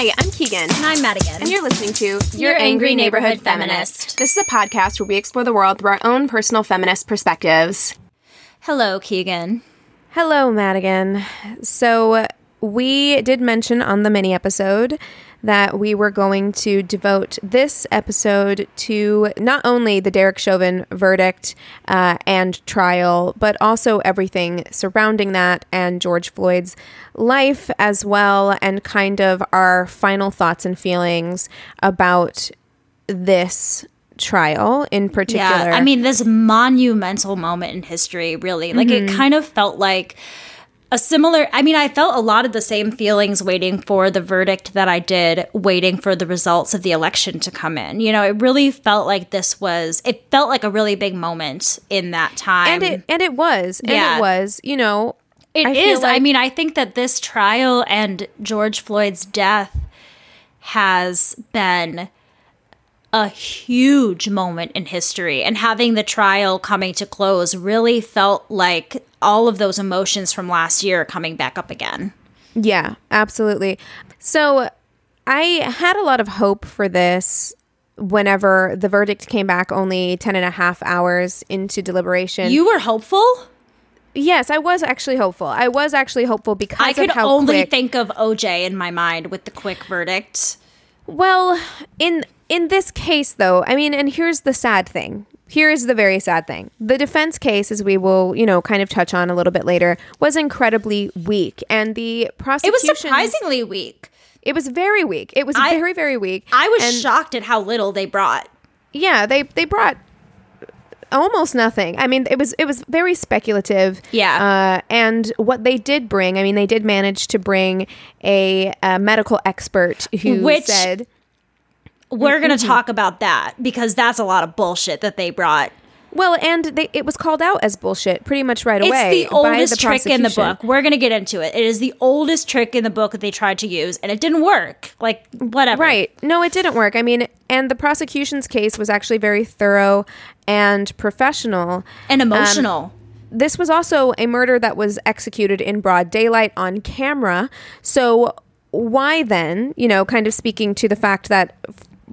Hi, I'm Keegan. And I'm Madigan. And you're listening to Your Angry Neighborhood Feminist. This is a podcast where we explore the world through our own personal feminist perspectives. Hello, Keegan. Hello, Madigan. So, we did mention on the mini episode that we were going to devote this episode to not only the Derek Chauvin verdict uh, and trial, but also everything surrounding that and George Floyd's life as well, and kind of our final thoughts and feelings about this trial in particular. Yeah, I mean, this monumental moment in history, really. Like, Mm-hmm. it kind of felt like a similar i mean i felt a lot of the same feelings waiting for the verdict that i did waiting for the results of the election to come in you know it really felt like this was it felt like a really big moment in that time and it and it was, and Yeah. it was, you know, It I is. feel I mean, I think that this trial and George Floyd's death has been a huge moment in history. And having the trial coming to close really felt like all of those emotions from last year coming back up again. Yeah, absolutely. So I had a lot of hope for this whenever the verdict came back only 10 and a half hours into deliberation. You were hopeful? yes, I was actually hopeful. I was actually hopeful because I could only quick. think of OJ in my mind with the quick verdict. well, in in this case though, I mean, and here's the sad thing. Here is the very sad thing. The defense case, as we will, you know, kind of touch on a little bit later, was incredibly weak, and the prosecution. It was surprisingly weak. It was very weak. It was I- very very weak. I was And- shocked at how little they brought. yeah they they brought almost nothing i mean it was it was very speculative Yeah. uh, and what they did bring i mean they did manage to bring a, a medical expert who Which- said We're going to Mm-hmm. talk about that because that's a lot of bullshit that they brought. well and they, it was called out as bullshit pretty much right It's away the by oldest trick in the book. We're going to get into it. It is the oldest trick in the book that they tried to use, and it didn't work. Like, whatever. Right. No, it didn't work. I mean, and the prosecution's case was actually very thorough and professional. And emotional. this was also a murder that was executed in broad daylight on camera. So, why then, you know, kind of speaking to the fact that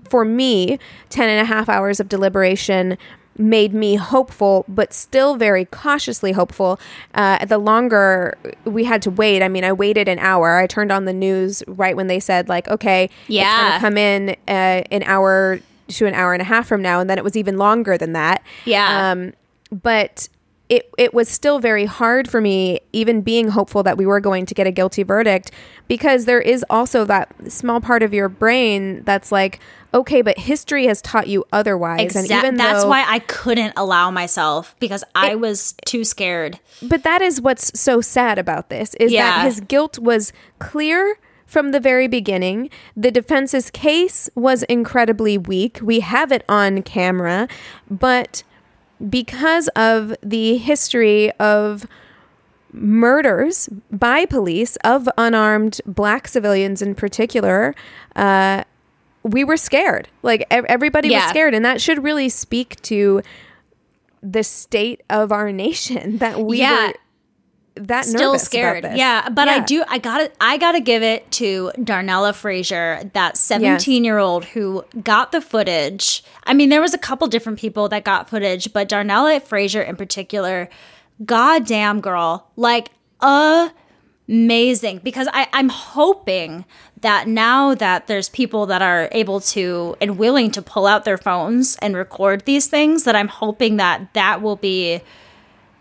for me, 10 and a half hours of deliberation made me hopeful, but still very cautiously hopeful. Uh, the longer we had to wait, I mean, I waited an hour. I turned on the news right when they said, like, okay, it's going Yeah. to come in uh, an hour to an hour and a half from now. And then it was even longer than that. Yeah. Um, but it it was still very hard for me, even being hopeful that we were going to get a guilty verdict, because there is also that small part of your brain that's like, okay, but history has taught you otherwise, and even that's though, why I couldn't allow myself because I was too scared. But that is what's so sad about this is Yeah. that his guilt was clear from the very beginning. The defense's case was incredibly weak. We have it on camera, but because of the history of murders by police of unarmed black civilians in particular, uh, we were scared. Like ev- everybody was scared, and that should really speak to the state of our nation that we Yeah. were that still scared. About this. Yeah, but I do. I got to I got to give it to Darnella Frazier, that 17 year old who got the footage. I mean, there was a couple different people that got footage, but Darnella Frazier in particular, goddamn girl, like amazing. Because I I'm hoping that now that there's people that are able to and willing to pull out their phones and record these things, that I'm hoping that that will be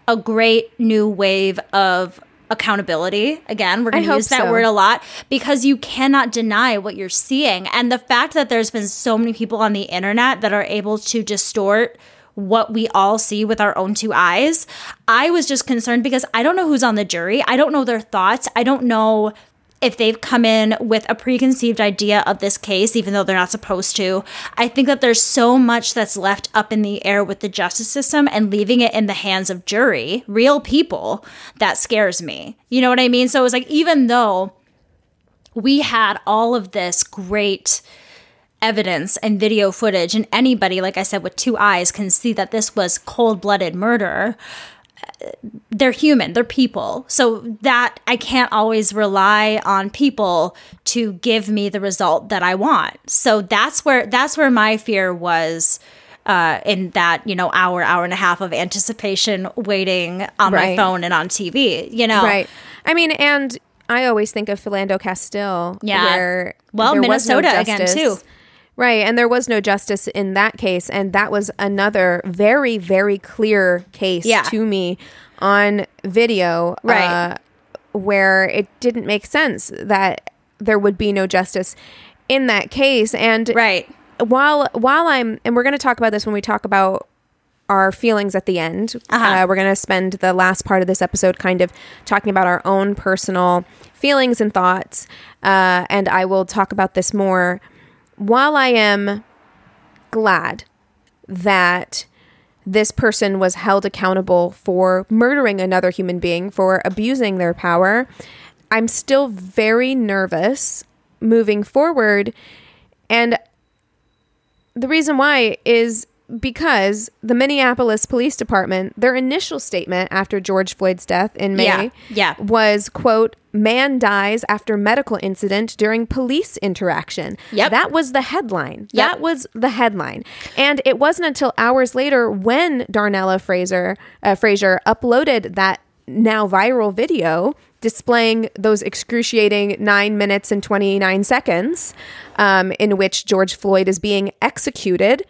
a great new wave of accountability. Again, we're going to use that so. word a lot because you cannot deny what you're seeing. And the fact that there's been so many people on the internet that are able to distort what we all see with our own two eyes. I was just concerned because I don't know who's on the jury. I don't know their thoughts. I don't know if they've come in with a preconceived idea of this case, even though they're not supposed to. I think that there's so much that's left up in the air with the justice system and leaving it in the hands of jury, real people, that scares me. You know what I mean? So it was like, even though we had all of this great evidence and video footage, and anybody, like I said, with two eyes can see that this was cold blooded murder they're human, they're people. So that I can't always rely on people to give me the result that I want. So that's where that's where my fear was uh, in that you know hour hour and a half of anticipation waiting on my phone and on TV. You know, Right. I mean, and I always think of Philando Castile. Yeah. Where Well, was no Minnesota again, too. Right. And there was no justice in that case. And that was another very, very clear case Yeah. to me on video. Right. Uh, where it didn't make sense that there would be no justice in that case. And right? while while I'm and we're going to talk about this when we talk about our feelings at the end. Uh-huh. Uh, we're going to spend the last part of this episode kind of talking about our own personal feelings and thoughts, uh, and I will talk about this more. While I am glad that this person was held accountable for murdering another human being, for abusing their power, I'm still very nervous moving forward. And the reason why is because the Minneapolis Police Department, their initial statement after George Floyd's death in May Yeah, yeah. was, quote, man dies after medical incident during police interaction. Yep. That was the headline. Yep. That was the headline. And it wasn't until hours later when Darnella Frazier, uh, Frazier uploaded that now viral video displaying those excruciating nine minutes and 29 seconds um, in which George Floyd is being executed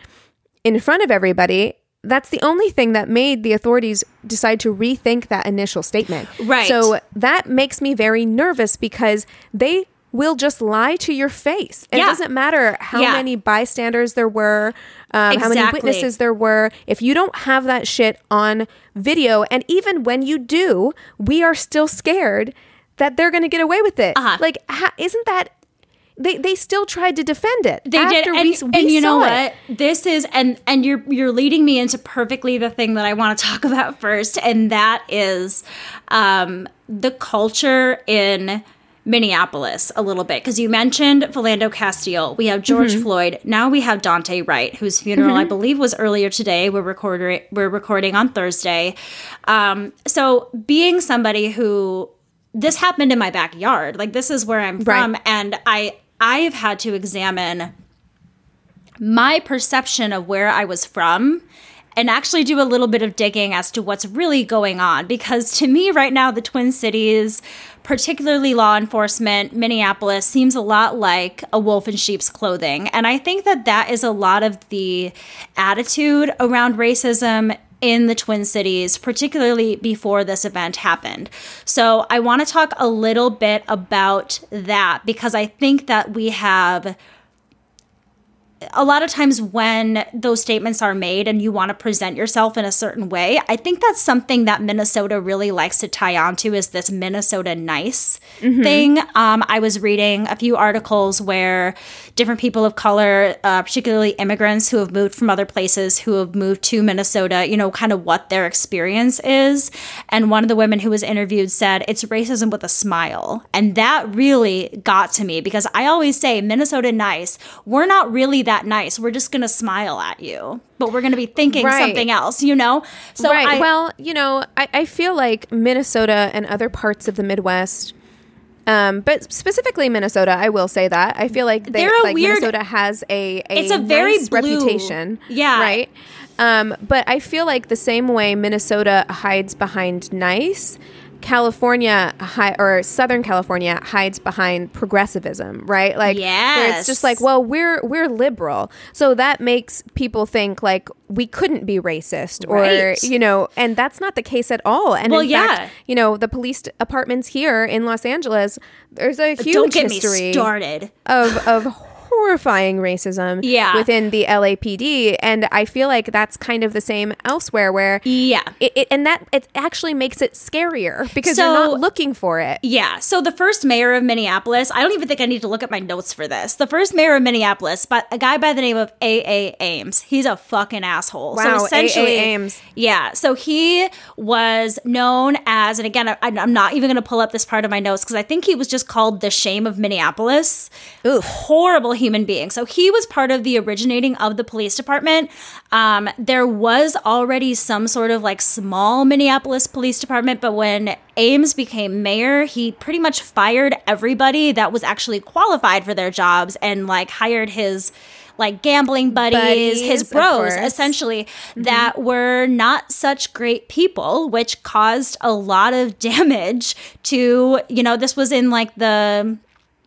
in front of everybody. That's the only thing that made the authorities decide to rethink that initial statement. Right. So that makes me very nervous because they will just lie to your face. It Yeah. doesn't matter how Yeah. many bystanders there were, um, how many witnesses there were. If you don't have that shit on video, and even when you do, we are still scared that they're going to get away with it. Uh-huh. Like, ha- isn't that? They, they still tried to defend it. They after did, and, we, and we you know it. what? This is and and you're you're leading me into perfectly the thing that I want to talk about first, and that is um, the culture in Minneapolis a little bit because you mentioned Philando Castile. We have George Mm-hmm. Floyd. Now we have Daunte Wright, whose funeral I believe was earlier today. We're recording we're recording on Thursday. Um, so being somebody who this happened in my backyard, like this is where I'm Right. from, and I I've had to examine my perception of where I was from and actually do a little bit of digging as to what's really going on. Because to me, right now, the Twin Cities, particularly law enforcement, Minneapolis, seems a lot like a wolf in sheep's clothing. And I think that that is a lot of the attitude around racism in the Twin Cities, particularly before this event happened. So I want to talk a little bit about that because I think that we have a lot of times when those statements are made and you want to present yourself in a certain way, I think that's something that Minnesota really likes to tie onto is this Minnesota nice thing. Um, I was reading a few articles where different people of color, uh, particularly immigrants who have moved from other places, who have moved to Minnesota, you know, kind of what their experience is. And one of the women who was interviewed said, it's racism with a smile. And that really got to me because I always say, Minnesota nice. We're not really that that nice. We're just going to smile at you, but we're going to be thinking Right. something else, you know? So right. I, well, you know, I, I feel like Minnesota and other parts of the Midwest, um, but specifically Minnesota, I will say that I feel like they, They're like weird- Minnesota has a, a It's a very blue- reputation, Yeah. right. Um, but I feel like the same way Minnesota hides behind nice. California hi- or Southern California hides behind progressivism, right? Like where it's just like, well, we're we're liberal. So that makes people think like we couldn't be racist or Right. you know, and that's not the case at all. And Well, in yeah. fact, you know, the police apartments here in Los Angeles, there's a huge don't get history me started. of of horrifying racism Yeah. within the LAPD and I feel like that's kind of the same elsewhere where Yeah. it, it, and that it actually makes it scarier because So- you're not looking for it. Yeah. So the first mayor of Minneapolis, I don't even think I need to look at my notes for this. The first mayor of Minneapolis, but a guy by the name of A.A. Ames. He's a fucking asshole. Wow, so essentially, A.A. Ames. Yeah. So he was known as, and again, I, I'm not even going to pull up this part of my notes because I think he was just called the shame of Minneapolis. Ooh. Horrible human being. So he was part of the originating of the police department. Um, there was already some sort of like small Minneapolis police department, but when Ames became mayor, he pretty much fired everybody that was actually qualified for their jobs and like hired his like gambling buddies, Buddies, his bros, essentially, that were not such great people, which caused a lot of damage to, you know, this was in like the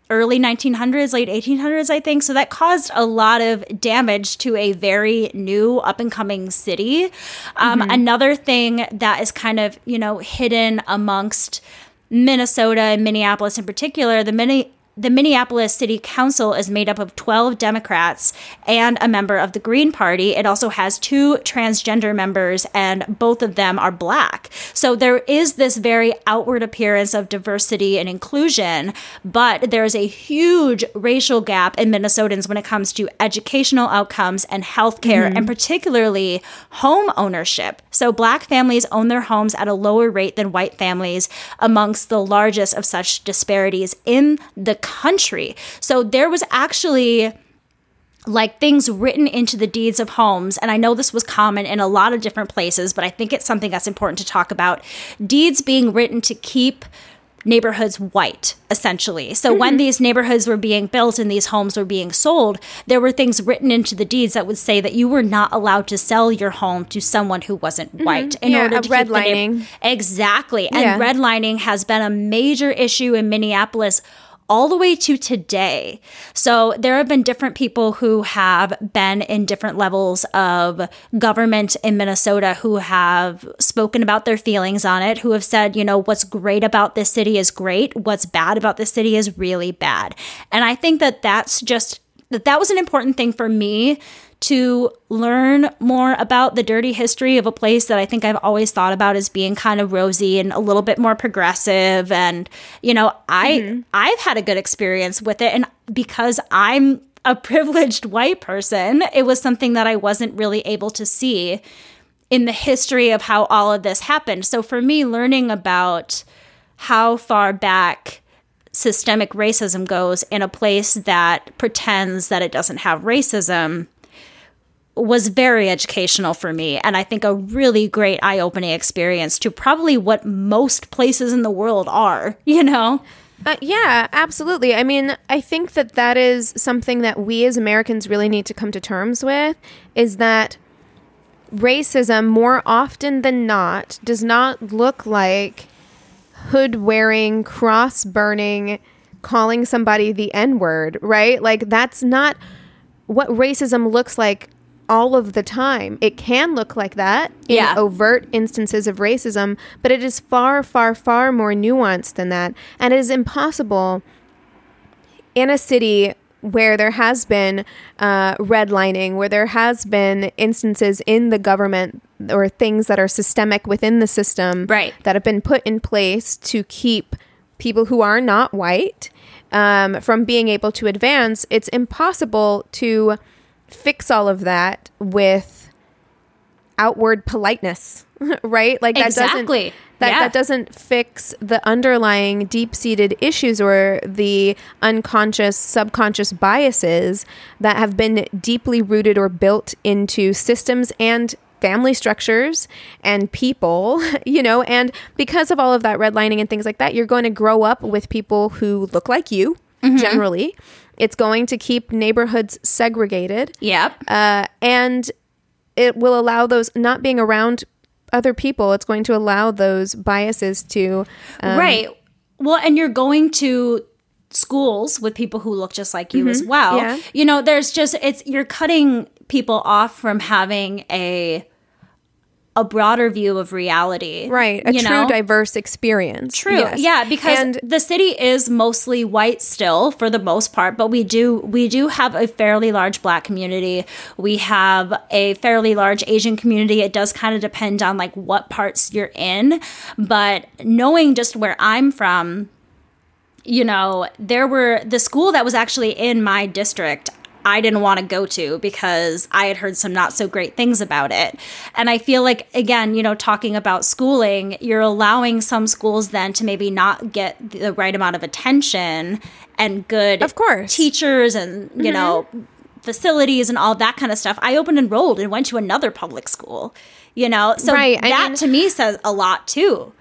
early 1900s, late 1800s, I think. So that caused a lot of damage to a very new up and coming city. Um, Another thing that is kind of, you know, hidden amongst Minnesota and Minneapolis in particular, the mini the Minneapolis City Council is made up of 12 Democrats and a member of the Green Party. It also has two transgender members, and both of them are black. So there is this very outward appearance of diversity and inclusion, but there's a huge racial gap in Minnesotans when it comes to educational outcomes and healthcare, mm-hmm. and particularly home ownership. So black families own their homes at a lower rate than white families, amongst the largest of such disparities in the country. So there was actually like things written into the deeds of homes. And I know this was common in a lot of different places, but I think it's something that's important to talk about. Deeds being written to keep neighborhoods white, essentially. So when mm-hmm. these neighborhoods were being built and these homes were being sold, there were things written into the deeds that would say that you were not allowed to sell your home to someone who wasn't mm-hmm. white in Yeah, order to keep the neigh- redlining. Exactly. And Yeah. redlining has been a major issue in Minneapolis all the way to today. So there have been different people who have been in different levels of government in Minnesota who have spoken about their feelings on it, who have said, you know, what's great about this city is great, what's bad about this city is really bad. And I think that that's just that that was an important thing for me to learn more about the dirty history of a place that I think I've always thought about as being kind of rosy and a little bit more progressive. And you know I mm-hmm. I've had a good experience with it. And because I'm a privileged white person it was something that I wasn't really able to see in the history of how all of this happened. So for me learning about how far back systemic racism goes in a place that pretends that it doesn't have racism was very educational for me and I think a really great eye-opening experience to probably what most places in the world are, you know. Uh, yeah, absolutely. I mean, I think that that is something that we as Americans really need to come to terms with is that racism, more often than not, does not look like hood wearing, cross burning, calling somebody the N word, right? Like, that's not what racism looks like all of the time. It can look like that in Yeah. overt instances of racism, but it is far, far, far more nuanced than that. And it is impossible in a city where there has been uh, redlining, where there has been instances in the government or things that are systemic within the system Right. that have been put in place to keep people who are not white um, from being able to advance, it's impossible to fix all of that with outward politeness, right? Like that Exactly. doesn't that Yeah. that doesn't fix the underlying deep-seated issues or the unconscious subconscious biases that have been deeply rooted or built into systems and family structures and people, you know, and because of all of that redlining and things like that, you're going to grow up with people who look like you generally. It's going to keep neighborhoods segregated Yep. uh, and it will allow those not being around other people. It's going to allow those biases to um, right. Well, and you're going to schools with people who look just like you as well. Mm-hmm. Yeah. You know, there's just it's you're cutting people off from having a a broader view of reality. right a true know? diverse experience. True. Yes. Yeah, because and the city is mostly white still for the most part, but we do we do have a fairly large black community. We have a fairly large Asian community. It does kind of depend on like what parts you're in, but knowing just where I'm from, you know, there were the school that was actually in my district. I didn't want to go to because I had heard some not so great things about it. And I feel like, again, you know, talking about schooling, you're allowing some schools then to maybe not get the right amount of attention and good Of course. teachers and, you know, mm-hmm. facilities and all that kind of stuff. I opened enrolled and went to another public school, you know? So Right, I that mean- to me says a lot too.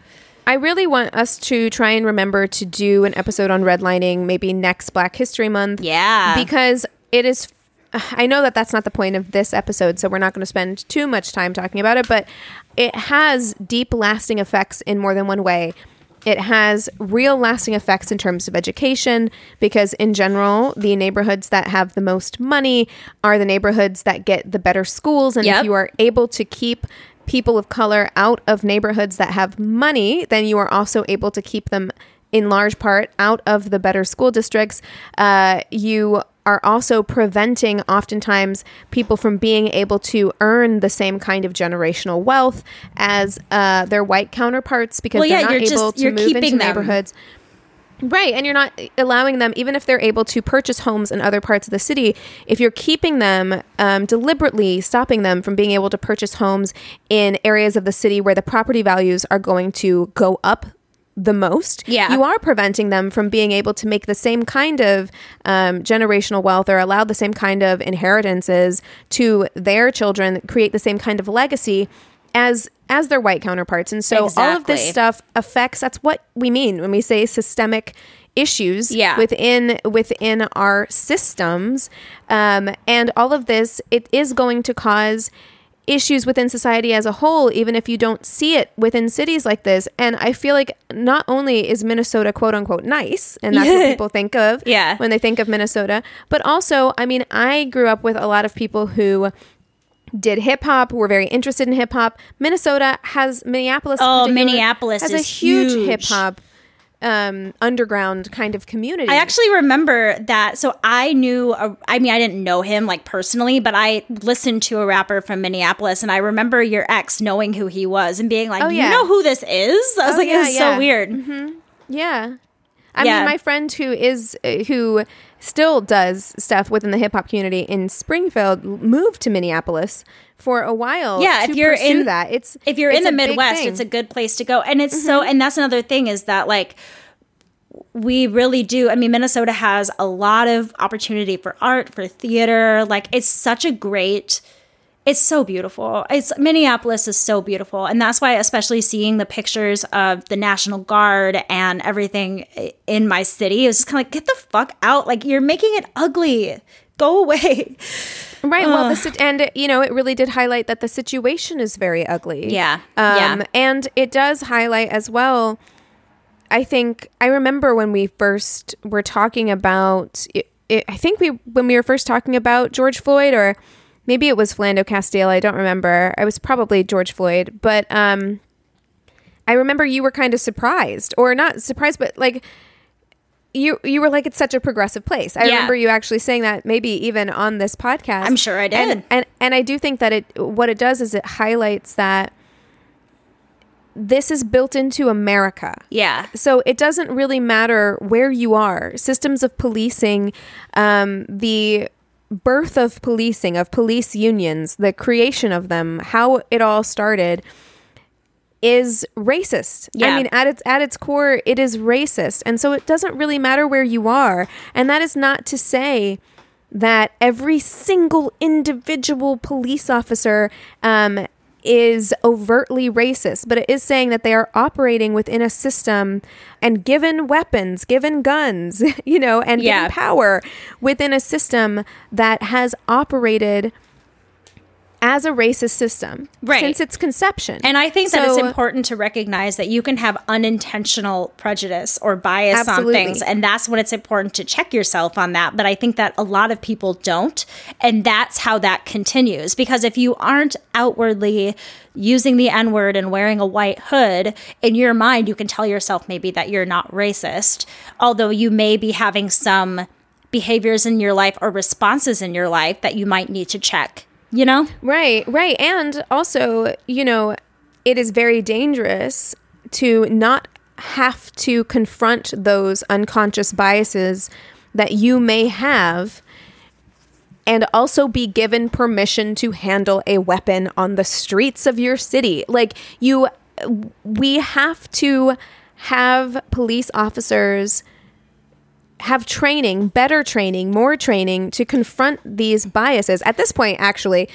I really want us to try and remember to do an episode on redlining maybe next Black History Month. Yeah. because it is I know that that's not the point of this episode, so we're not going to spend too much time talking about it, but it has deep lasting effects in more than one way. It has real lasting effects in terms of education because, in general, the neighborhoods that have the most money are the neighborhoods that get the better schools. And Yep. if you are able to keep people of color out of neighborhoods that have money, then you are also able to keep them in large part out of the better school districts. Uh, you are also preventing oftentimes people from being able to earn the same kind of generational wealth as uh, their white counterparts because Well, they're yeah, not you're just- able to you're move keeping into them. neighborhoods. Right, and you're not allowing them, even if they're able to purchase homes in other parts of the city, if you're keeping them um, deliberately, stopping them from being able to purchase homes in areas of the city where the property values are going to go up the most, Yeah. you are preventing them from being able to make the same kind of um, generational wealth or allow the same kind of inheritances to their children, create the same kind of legacy as as their white counterparts. And so all of this stuff affects that's what we mean when we say systemic issues Yeah. within within our systems um, and all of this it is going to cause issues within society as a whole even if you don't see it within cities like this and i feel like not only is minnesota quote unquote nice and that's what people think of Yeah. when they think of minnesota but also i mean i grew up with a lot of people who did hip hop, were very interested in hip hop. Minnesota has Minneapolis. Oh, Minneapolis has is a huge, huge. hip hop um, underground kind of community. I actually remember that. So I knew, a, I mean, I didn't know him like personally, but I listened to a rapper from Minneapolis, and I remember your ex knowing who he was and being like, Oh, yeah. "You know who this is?" I was Oh, like, yeah, "It's yeah. so weird." Mm-hmm. Yeah. I mean, my friend who is uh, who still does stuff within the hip hop community in Springfield moved to Minneapolis for a while. Yeah, if you're in that, it's if you're it's in the Midwest. Mm-hmm. it's a good place to go. And it's so, and that's another thing is that like we really do. I mean, Minnesota has a lot of opportunity for art, for theater. Like it's such a great. It's so beautiful. It's Minneapolis is so beautiful, and that's why, especially seeing the pictures of the National Guard and everything in my city, it was just kind of like, get the fuck out! Like you're making it ugly. Go away. Right. Well, the and you know, it really did highlight that the situation is very ugly. Yeah. Um, Yeah. And it does highlight as well. I think I remember when we first were talking about. It, it, I think we when we were first talking about George Floyd, or maybe it was Philando Castile. I don't remember. I was probably George Floyd, but um, I remember you were kind of surprised, or not surprised, but like you you were like it's such a progressive place. I Yeah. remember you actually saying that maybe even on this podcast. I'm sure I did. And, and and I do think that it what it does is it highlights that this is built into America. Yeah. So it doesn't really matter where you are. Systems of policing, um, the birth of policing, of police unions, the creation of them, how it all started is racist. Yeah. I mean at its at its core it is racist. And so it doesn't really matter where you are. And that is not to say that every single individual police officer um, is overtly racist, but it is saying that they are operating within a system and given weapons, given guns, you know, and Yeah. given power within a system that has operated as a racist system Right. since its conception. And I think that it's important to recognize that you can have unintentional prejudice or bias Absolutely. on things. And that's when it's important to check yourself on that. But I think that a lot of people don't. And that's how that continues. Because if you aren't outwardly using the N word and wearing a white hood, in your mind, you can tell yourself maybe that you're not racist. Although you may be having some behaviors in your life or responses in your life that you might need to check. You know? Right, right. And also, you know, it is very dangerous to not have to confront those unconscious biases that you may have and also be given permission to handle a weapon on the streets of your city. Like you we have to have police officers have training, better training, more training to confront these biases. At this point, actually,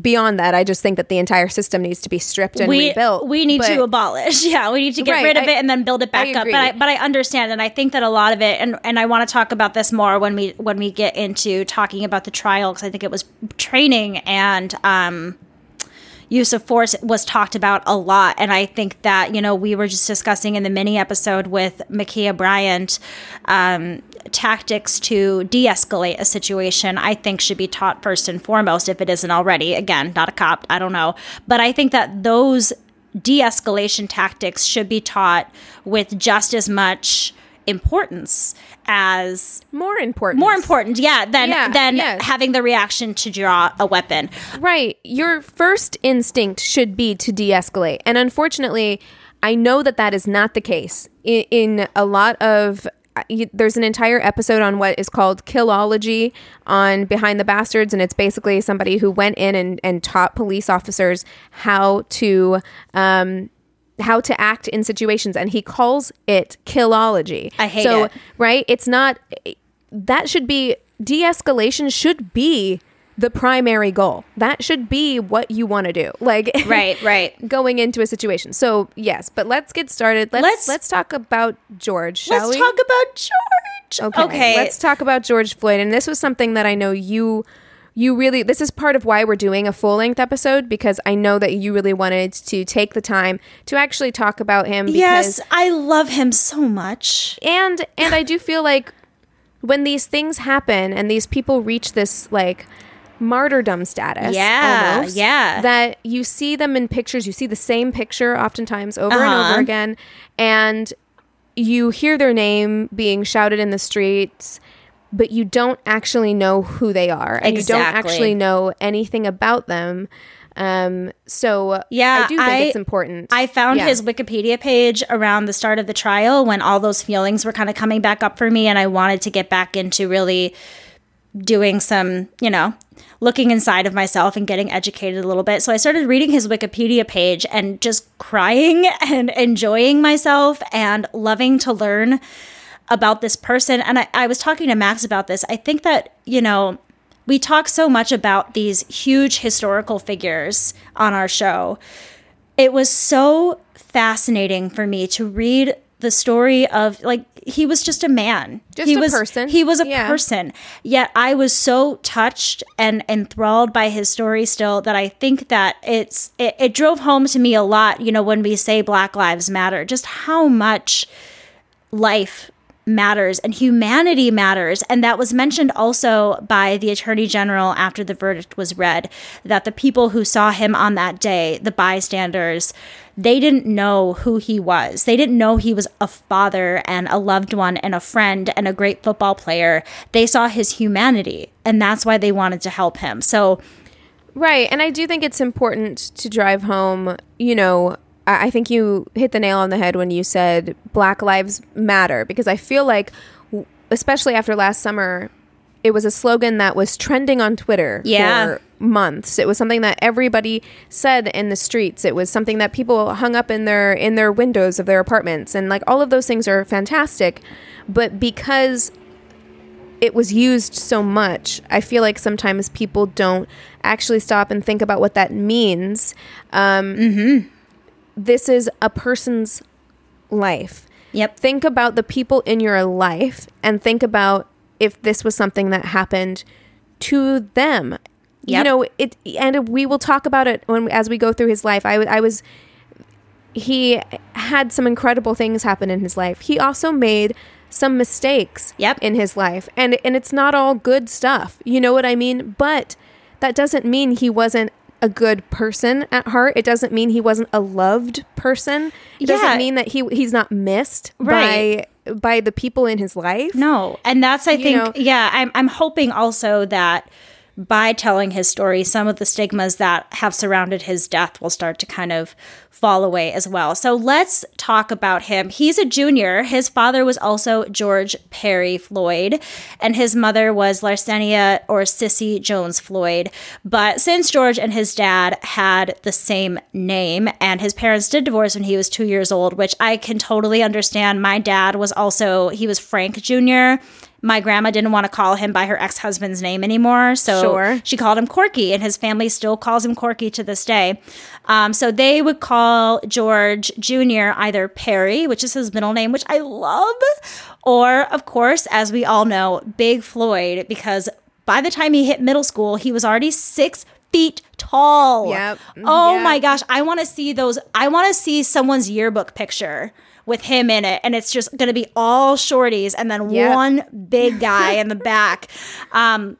beyond that, I just think that the entire system needs to be stripped and we rebuilt. we need But- to abolish. Yeah, we need to get Right, rid of I- it and then build it back up. But I but I understand and I think that a lot of it and and I want to talk about this more when we when we get into talking about the trial because I think it was training and um use of force was talked about a lot. And i think that you know we were just discussing in the mini episode with Ma'Khia Bryant um, tactics to de-escalate a situation i think should be taught first and foremost if it isn't already. Again not a cop i don't know. But i think that those de-escalation tactics should be taught with just as much importance as more important. more important yeah than Yeah, than yes. having the reaction to draw a weapon Right. Your first instinct should be to de escalate. And unfortunately, I know that that is not the case. In, in a lot of. uh, There's an entire episode on what is called killology on Behind the Bastards, and it's basically somebody who went in and, and taught police officers how to um, how to act in situations, and he calls it killology. I hate so, it. Right? It's not. That should be de-escalation. Should be the primary goal. That should be what you want to do. Like right right going into a situation. So yes, but let's get started. Let's Let's- let's, talk about George, shall Let's we? talk about George. okay. Okay. Let's talk about George Floyd. And this was something that I know you you really this is part of why we're doing a full length episode because I know that you really wanted to take the time to actually talk about him because yes, I love him so much. and and I do feel like when these things happen and these people reach this like martyrdom status Yeah, almost, yeah. that you see them in pictures you see the same picture oftentimes over and Uh-huh. over again and you hear their name being shouted in the streets but you don't actually know who they are and you don't actually know anything about them um so Yeah, i do think I- it's important I found Yeah. his Wikipedia page around the start of the trial when all those feelings were kind of coming back up for me, and I wanted to get back into really doing some, you know, looking inside of myself and getting educated a little bit. So I started reading his Wikipedia page and just crying and enjoying myself and loving to learn about this person. And I, I was talking to Max about this. I think that, you know, we talk so much about these huge historical figures on our show. It was so fascinating for me to read the story of like he was just a man. Just he a was person. He was a Yeah. person. Yet I was so touched and enthralled by his story still that I think that it's it, it drove home to me a lot, you know, when we say Black Lives Matter, just how much life matters and humanity matters. And that was mentioned also by the Attorney General after the verdict was read that the people who saw him on that day, the bystanders, they didn't know who he was. They didn't know he was a father and a loved one and a friend and a great football player. They saw his humanity, and that's why they wanted to help him. So, Right. And I do think it's important to drive home, you know, I think you hit the nail on the head when you said Black Lives Matter because I feel like, especially after last summer, it was a slogan that was trending on Twitter Yeah. for months. It was something that everybody said in the streets. It was something that people hung up in their in their windows of their apartments and like all of those things are fantastic. But because it was used so much, I feel like sometimes people don't actually stop and think about what that means. Um, This is a person's life Yep. think about the people in your life and think about if this was something that happened to them. You know, it and we will talk about it when as we go through his life. I, I was he had some incredible things happen in his life. He also made some mistakes Yep. in his life. And and it's not all good stuff. You know what I mean? But that doesn't mean he wasn't a good person at heart. It doesn't mean he wasn't a loved person. It Yeah. doesn't mean that he he's not missed Right. by by the people in his life. No, and that's I think know- yeah, I'm I'm hoping also that by telling his story, some of the stigmas that have surrounded his death will start to kind of fall away as well. So let's talk about him. He's a junior. His father was also George Perry Floyd, and his mother was Larcenia or Sissy Jones Floyd. But since George and his dad had the same name, and his parents did divorce when he was two years old, which I can totally understand. My dad was also, he was Frank Jr my grandma didn't want to call him by her ex-husband's name anymore so Sure. she called him corky and his family still calls him corky to this day um, so they would call george jr either perry which is his middle name which i love or of course as we all know big floyd because by the time he hit middle school he was already six feet tall Yep. oh Yeah. my gosh i want to see those i want to see someone's yearbook picture with him in it and it's just going to be all shorties and then Yep. one big guy in the back um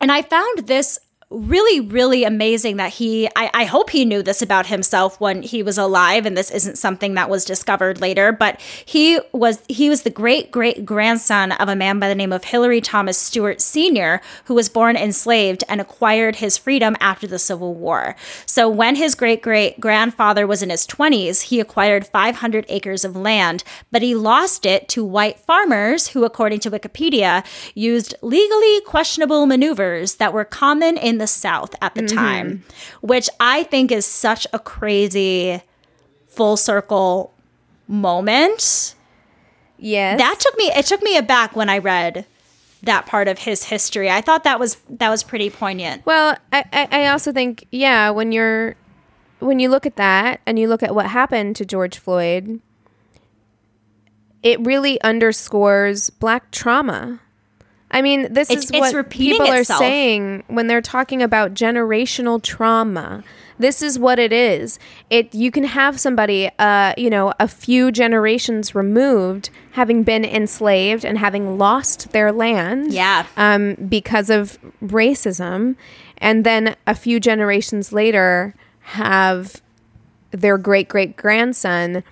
and i found this really really amazing that he I, I hope he knew this about himself when he was alive and this isn't something that was discovered later but he was he was the great great grandson of a man by the name of hillery thomas stewart sr who was born enslaved and acquired his freedom after the civil war. So when his great great grandfather was in his 20s he acquired 500 acres of land but he lost it to white farmers who according to wikipedia used legally questionable maneuvers that were common in the south at the mm-hmm. time which i think is such a crazy full circle moment Yes. that took me it took me aback when i read that part of his history i thought that was that was pretty poignant Well, I, I, I also think, yeah, when you're when you look at that and you look at what happened to George Floyd, it really underscores black trauma. I mean, this It's- is it's what people itself. are saying when they're talking about generational trauma. This is what it is. It you can have somebody, uh, you know, a few generations removed, having been enslaved and having lost their land, Yeah. um, because of racism, and then a few generations later have their great great grandson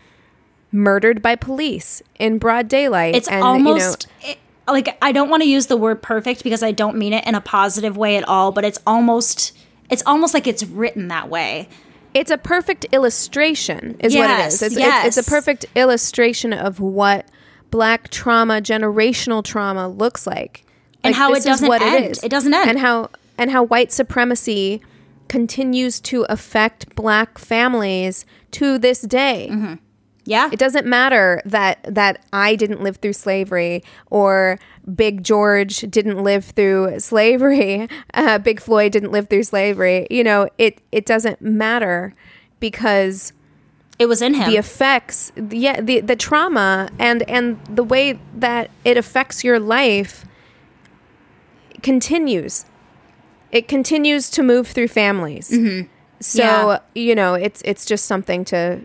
murdered by police in broad daylight. it's and, almost you know, it- like i don't want to use the word perfect because i don't mean it in a positive way at all but it's almost it's almost like it's written that way it's a perfect illustration, is what Yes, is. It's, yes. it's, it's a perfect illustration of what black trauma, generational trauma looks like, And Like, how this it is doesn't what end. It, is. It doesn't end. and how and how white supremacy continues to affect black families to this day. Mm-hmm. Yeah It doesn't matter that that I didn't live through slavery or Big George didn't live through slavery. Uh, Big Floyd didn't live through slavery. You know, it it doesn't matter because it was in him the effects, yeah, the the trauma and and the way that it affects your life continues. It continues to move through families. So Yeah. you know, it's it's just something to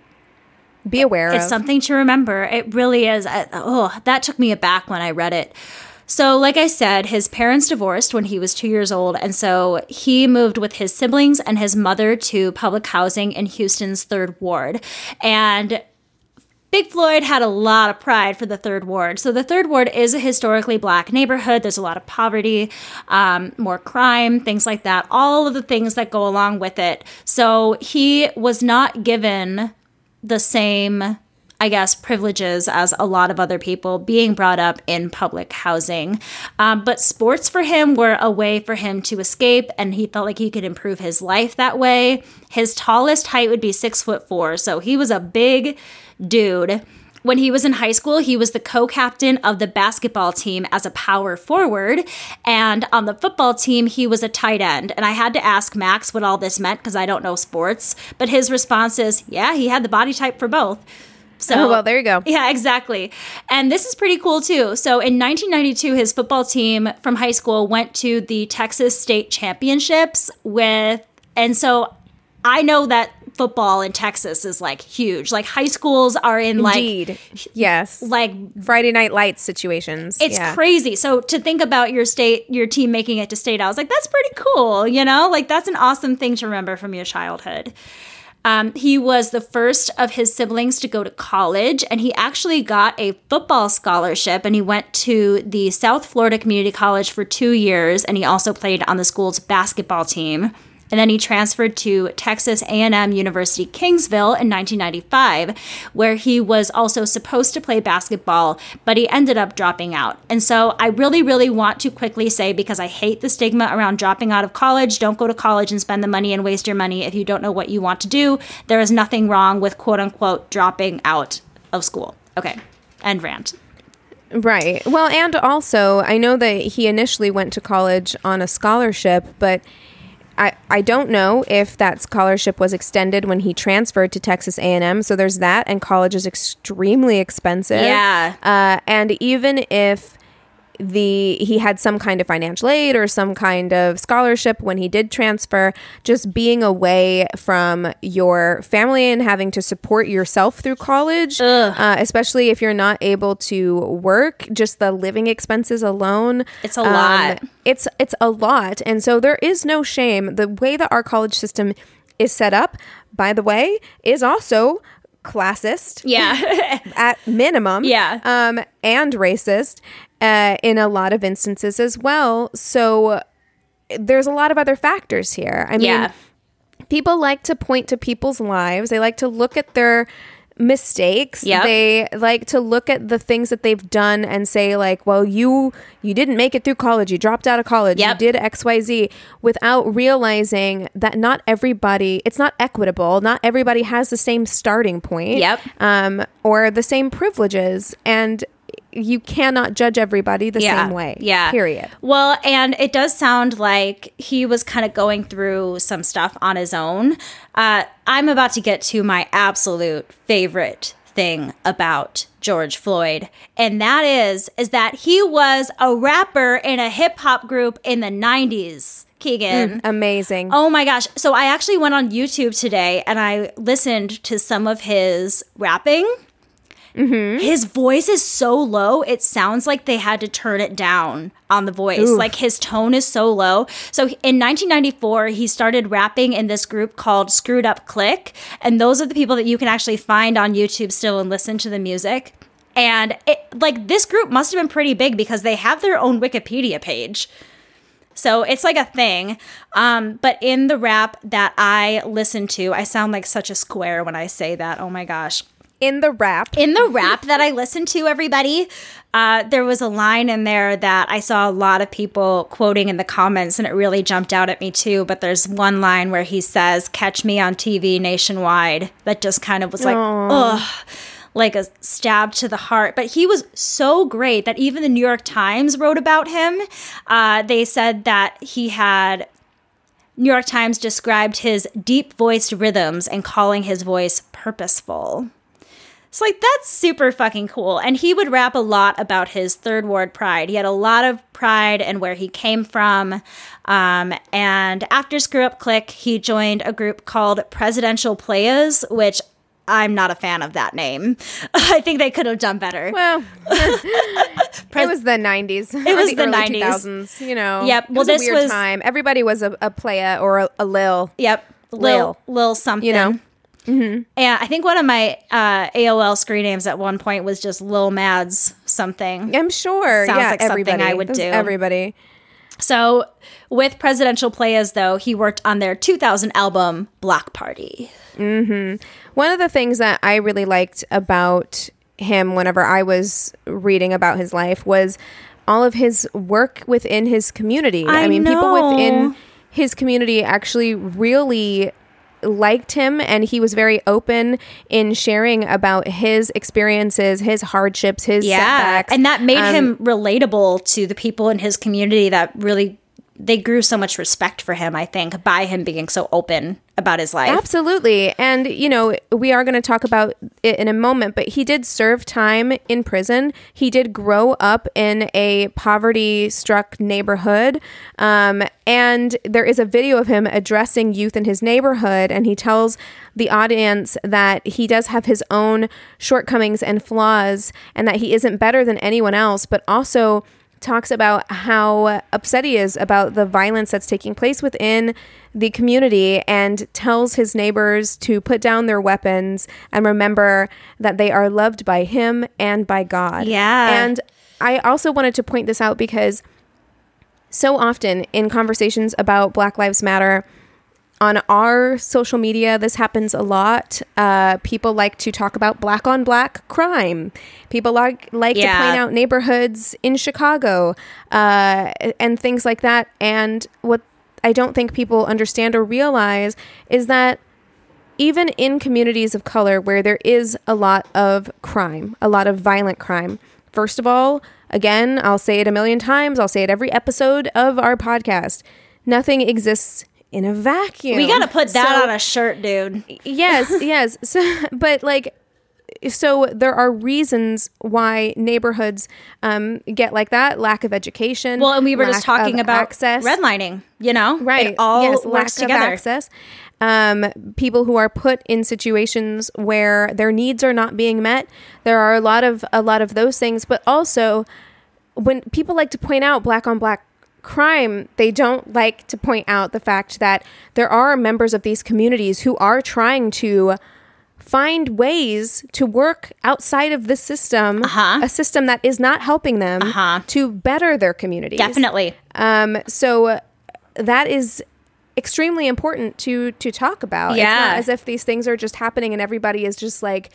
be aware of. It's of. something to remember. It really is. I- Oh, that took me aback when I read it. So, like I said, his parents divorced when he was two years old, and so he moved with his siblings and his mother to public housing in Houston's Third Ward. And Big Floyd had a lot of pride for the Third Ward. So the Third Ward is a historically black neighborhood. There's a lot of poverty, um, more crime, things like that, all of the things that go along with it. So he was not given the same I guess, privileges as a lot of other people being brought up in public housing. Um, but sports for him were a way for him to escape, and he felt like he could improve his life that way. His tallest height would be six foot four, so he was a big dude. When he was in high school, he was the co captain of the basketball team as a power forward. And on the football team, he was a tight end. And I had to ask Max what all this meant because I don't know sports. But his response is, yeah, he had the body type for both. So, Oh, well, there you go. yeah, exactly. And this is pretty cool too. So in 1992, his football team from high school went to the Texas State Championships with, and so I know that football in Texas is like huge. Like high schools are in like Indeed. yes. like Friday Night Lights situations. it's yeah. crazy. So to think about your state, your team making it to state, I was like, that's pretty cool. You know, like that's an awesome thing to remember from your childhood. Um, he was the first of his siblings to go to college, and he actually got a football scholarship. And he went to the South Florida Community College for two years, and he also played on the school's basketball team. And then he transferred to Texas A&M University Kingsville in 1995, where he was also supposed to play basketball, but he ended up dropping out. And so I really, really want to quickly say, because I hate the stigma around dropping out of college, don't go to college and spend the money and waste your money if you don't know what you want to do. There is nothing wrong with quote unquote dropping out of school. Okay. End rant. Right. Well, and also, I know that he initially went to college on a scholarship, but I, I don't know if that scholarship was extended when he transferred to Texas A&M. So there's that, and college is extremely expensive. Yeah. Uh, and even if the he had some kind of financial aid or some kind of scholarship when he did transfer just being away from your family and having to support yourself through college uh, especially if you're not able to work just the living expenses alone It's a lot. it's it's a lot and so there is no shame the way that our college system is set up by the way is also classist Yeah. at minimum. Yeah. Um, and racist uh, in a lot of instances as well. So there's a lot of other factors here. I mean, yeah. people like to point to people's lives. They like to look at their mistakes. Yep. They like to look at the things that they've done and say like, "Well, you you didn't make it through college. You dropped out of college. Yep. You did XYZ." without realizing that not everybody, it's not equitable. Not everybody has the same starting point. Yep. Um or the same privileges and you cannot judge everybody the same way. Yeah. Period. Well, and it does sound like he was kind of going through some stuff on his own. Uh, I'm about to get to my absolute favorite thing about George Floyd, and that is is that he was a rapper in a hip hop group in the 90s. Keegan. Amazing. Oh my gosh. So I actually went on YouTube today and I listened to some of his rapping. His voice is so low, it sounds like they had to turn it down on the voice. Like his tone is so low. So in 1994, he started rapping in this group called Screwed Up Click. And those are the people that you can actually find on YouTube still and listen to the music. And it, like this group must have been pretty big because they have their own Wikipedia page. So it's like a thing. Um, but in the rap that I listen to, I sound like such a square when I say that. Oh my gosh. In the rap. In the rap that I listened to, everybody, uh, there was a line in there that I saw a lot of people quoting in the comments, and it really jumped out at me too. But there's one line where he says, Catch me on TV nationwide. That just kind of was like, ugh like a stab to the heart. But he was so great that even the New York Times wrote about him. Uh, they said that he had. New York Times described his deep voiced rhythms and calling his voice purposeful. So, like, that's super fucking cool. And he would rap a lot about his third ward pride. He had a lot of pride and where he came from. Um, and after Screw Up Click, he joined a group called Presidential Playas, which I'm not a fan of that name. I think they could have done better. Well, it was the 90s. It was the early 90s. 2000s, you know. Yep, It well, was this a weird was- time. Everybody was a, a playa or a, a lil. Yep. Lil, Lil. Lil something. You know? And I think one of my uh, AOL screen names at one point was just Lil Mads something. I'm sure. Sounds yeah, like something. I would That's do. Everybody. So, with Presidential Playas, though, he worked on their 2000 album, Block Party. One of the things that I really liked about him whenever I was reading about his life was all of his work within his community. I mean, people within his community actually really liked him and he was very open in sharing about his experiences, his hardships, his setbacks. and that made Um, him relatable to the people in his community that really they grew so much respect for him, I think, by him being so open about his life. Absolutely. And, you know, we are going to talk about it in a moment, but he did serve time in prison. He did grow up in a poverty struck neighborhood. Um, and there is a video of him addressing youth in his neighborhood. And he tells the audience that he does have his own shortcomings and flaws and that he isn't better than anyone else, but also talks about how upset he is about the violence that's taking place within the community and tells his neighbors to put down their weapons and remember that they are loved by him and by God. Yeah. And I also wanted to point this out because so often in conversations about Black Lives Matter, on our social media, this happens a lot. Uh, people like to talk about black on black crime. People like like Yeah. to point out neighborhoods in Chicago uh, and things like that. And what I don't think people understand or realize is that even in communities of color where there is a lot of crime, a lot of violent crime, first of all, again, I'll say it a million times, I'll say it every episode of our podcast nothing exists in a vacuum. we got to put that So- on a shirt, dude. yes, yes. So, but like, so there are reasons why neighborhoods um, get like that: lack of education. Well, and we were just talking about access, redlining, you know? right? It all yes, lack works of together. access. Um, people who are put in situations where their needs are not being met. There are a lot of a lot of those things, but also when people like to point out black on black crime, they don't like to point out the fact that there are members of these communities who are trying to find ways to work outside of the system, Uh-huh. a system that is not helping them Uh-huh. to better their communities. Definitely. Um, so that is extremely important to to talk about. It's Yeah. not as if these things are just happening and everybody is just like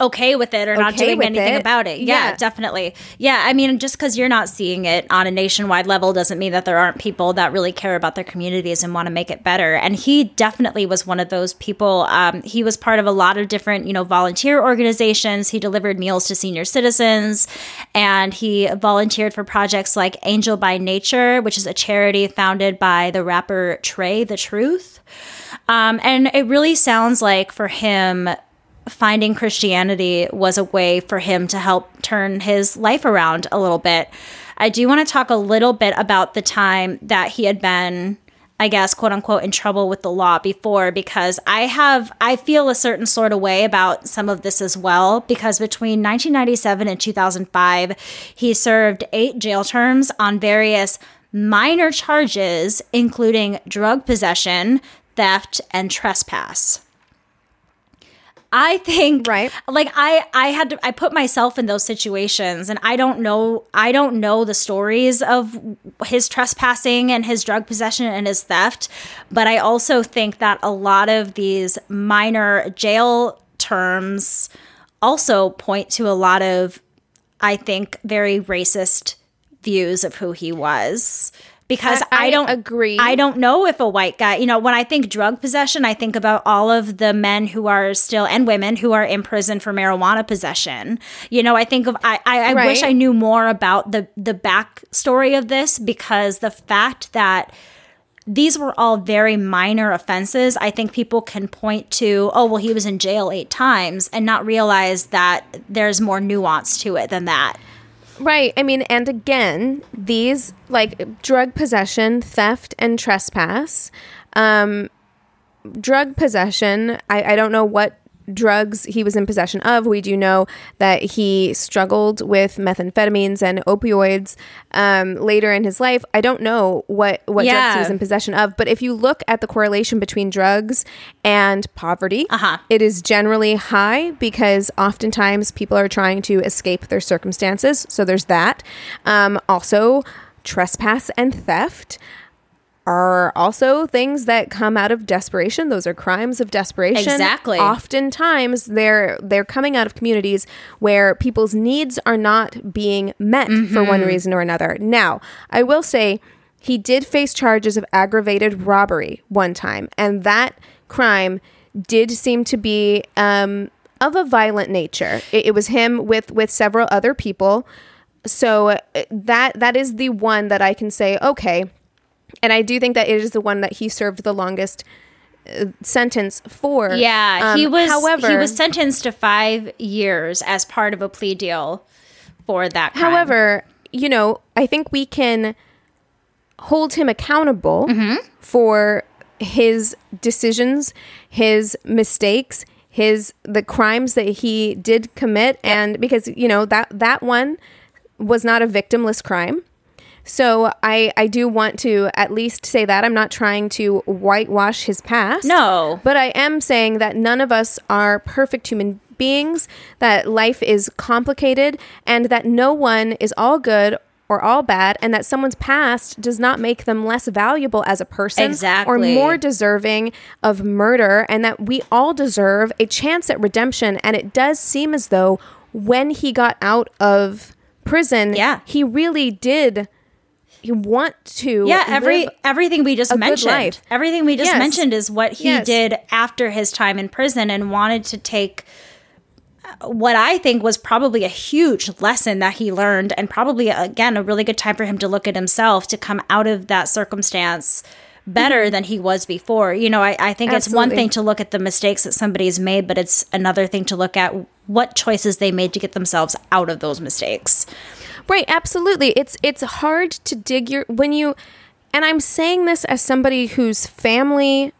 okay with it or not doing anything it. about it. Yeah, Yeah. definitely. Yeah, I mean, just because you're not seeing it on a nationwide level doesn't mean that there aren't people that really care about their communities and want to make it better. And he definitely was one of those people. Um, he was part of a lot of different, you know, volunteer organizations. He delivered meals to senior citizens, and he volunteered for projects like Angel by Nature, which is a charity founded by the rapper Trae tha Truth. Um, and it really sounds like for him, finding Christianity was a way for him to help turn his life around a little bit. I do want to talk a little bit about the time that he had been, I guess, quote unquote, in trouble with the law before, because I have, I feel a certain sort of way about some of this as well, because between 1997 and 2005, he served eight jail terms on various minor charges, including drug possession, theft, and trespass. I think Right. like I I had to I put myself in those situations and I don't know I don't know the stories of his trespassing and his drug possession and his theft, but I also think that a lot of these minor jail terms also point to a lot of I think very racist views of who he was because I- I, I don't agree. I don't know if a white guy, you know, when I think drug possession, I think about all of the men who are still and women who are in prison for marijuana possession. You know, I think of I I, I wish I knew more about the the backstory of this because the fact that these were all very minor offenses. I think people can point to, oh, well, he was in jail eight times and not realize that there's more nuance to it than that. Right. I mean, and again, these like drug possession, theft, and trespass. Um, drug possession, I, I don't know what drugs he was in possession of. We do know that he struggled with methamphetamines and opioids um, later in his life. I don't know what, what drugs he was in possession of, but if you look at the correlation between drugs and poverty, Uh-huh. it is generally high because oftentimes people are trying to escape their circumstances. So there's that. Um, also, trespass and theft are also things that come out of desperation. Those are crimes of desperation. Exactly. Oftentimes they're they're coming out of communities where people's needs are not being met for one reason or another. Now, I will say he did face charges of aggravated robbery one time, and that crime did seem to be um, of a violent nature. It, it was him with with several other people. So uh, that that is the one that I can say okay, and I do think that it is the one that he served the longest uh, sentence for. Yeah, Um, he was. However, he was sentenced to five years as part of a plea deal for that. Crime. However, you know, I think we can hold him accountable Mm-hmm. for his decisions, his mistakes, his the crimes that he did commit and because you know that that one was not a victimless crime. So I I do want to at least say that I'm not trying to whitewash his past. No. But I am saying that none of us are perfect human beings, that life is complicated, and that no one is all good or all bad, and that someone's past does not make them less valuable as a person or more deserving of murder, and that we all deserve a chance at redemption. And it does seem as though when he got out of prison, Yeah. he really did. He want to Yeah, every everything we just mentioned, everything we just Yes. mentioned is what he Yes. did after his time in prison, and wanted to take uh, what I think was probably a huge lesson that he learned, and probably again a really good time for him to look at himself to come out of that circumstance better than he was before. You know, I, I think it's one thing to look at the mistakes that somebody's made, but it's another thing to look at what choices they made to get themselves out of those mistakes. Right, absolutely. It's it's hard to dig your when you and I'm saying this as somebody whose family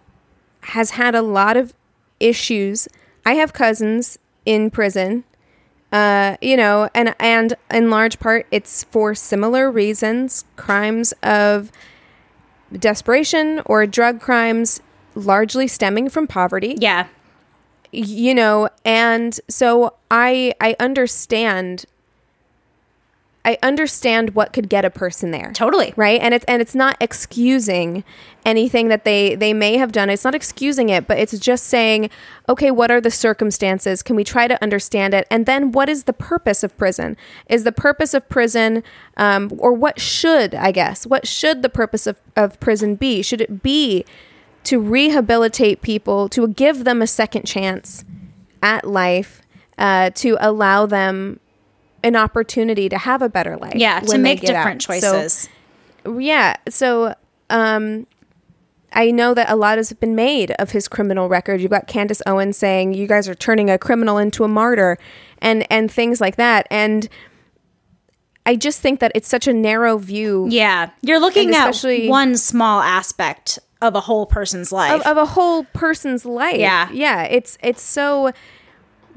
has had a lot of issues. I have cousins in prison. Uh, you know, and and in large part it's for similar reasons, crimes of desperation or drug crimes largely stemming from poverty Yeah, you know and so i i understand i understand what could get a person there. Totally. right? And it's and it's not excusing anything that they they may have done. It's not excusing it but it's just saying okay what are the circumstances? Can we try to understand it? And then what is the purpose of prison? Is the purpose of prison um, or what should i guess what should the purpose of, of prison be? Should it be to rehabilitate people to give them a second chance at life uh, to allow them an opportunity to have a better life Yeah, to make get out. different So- choices. yeah. So um I know that a lot has been made of his criminal record. You've got Candace Owens saying you guys are turning a criminal into a martyr and and things like that. And I just think that it's such a narrow view Yeah, you're looking at one small aspect of a whole person's life. of, of a whole person's life. Yeah. Yeah. It's it's so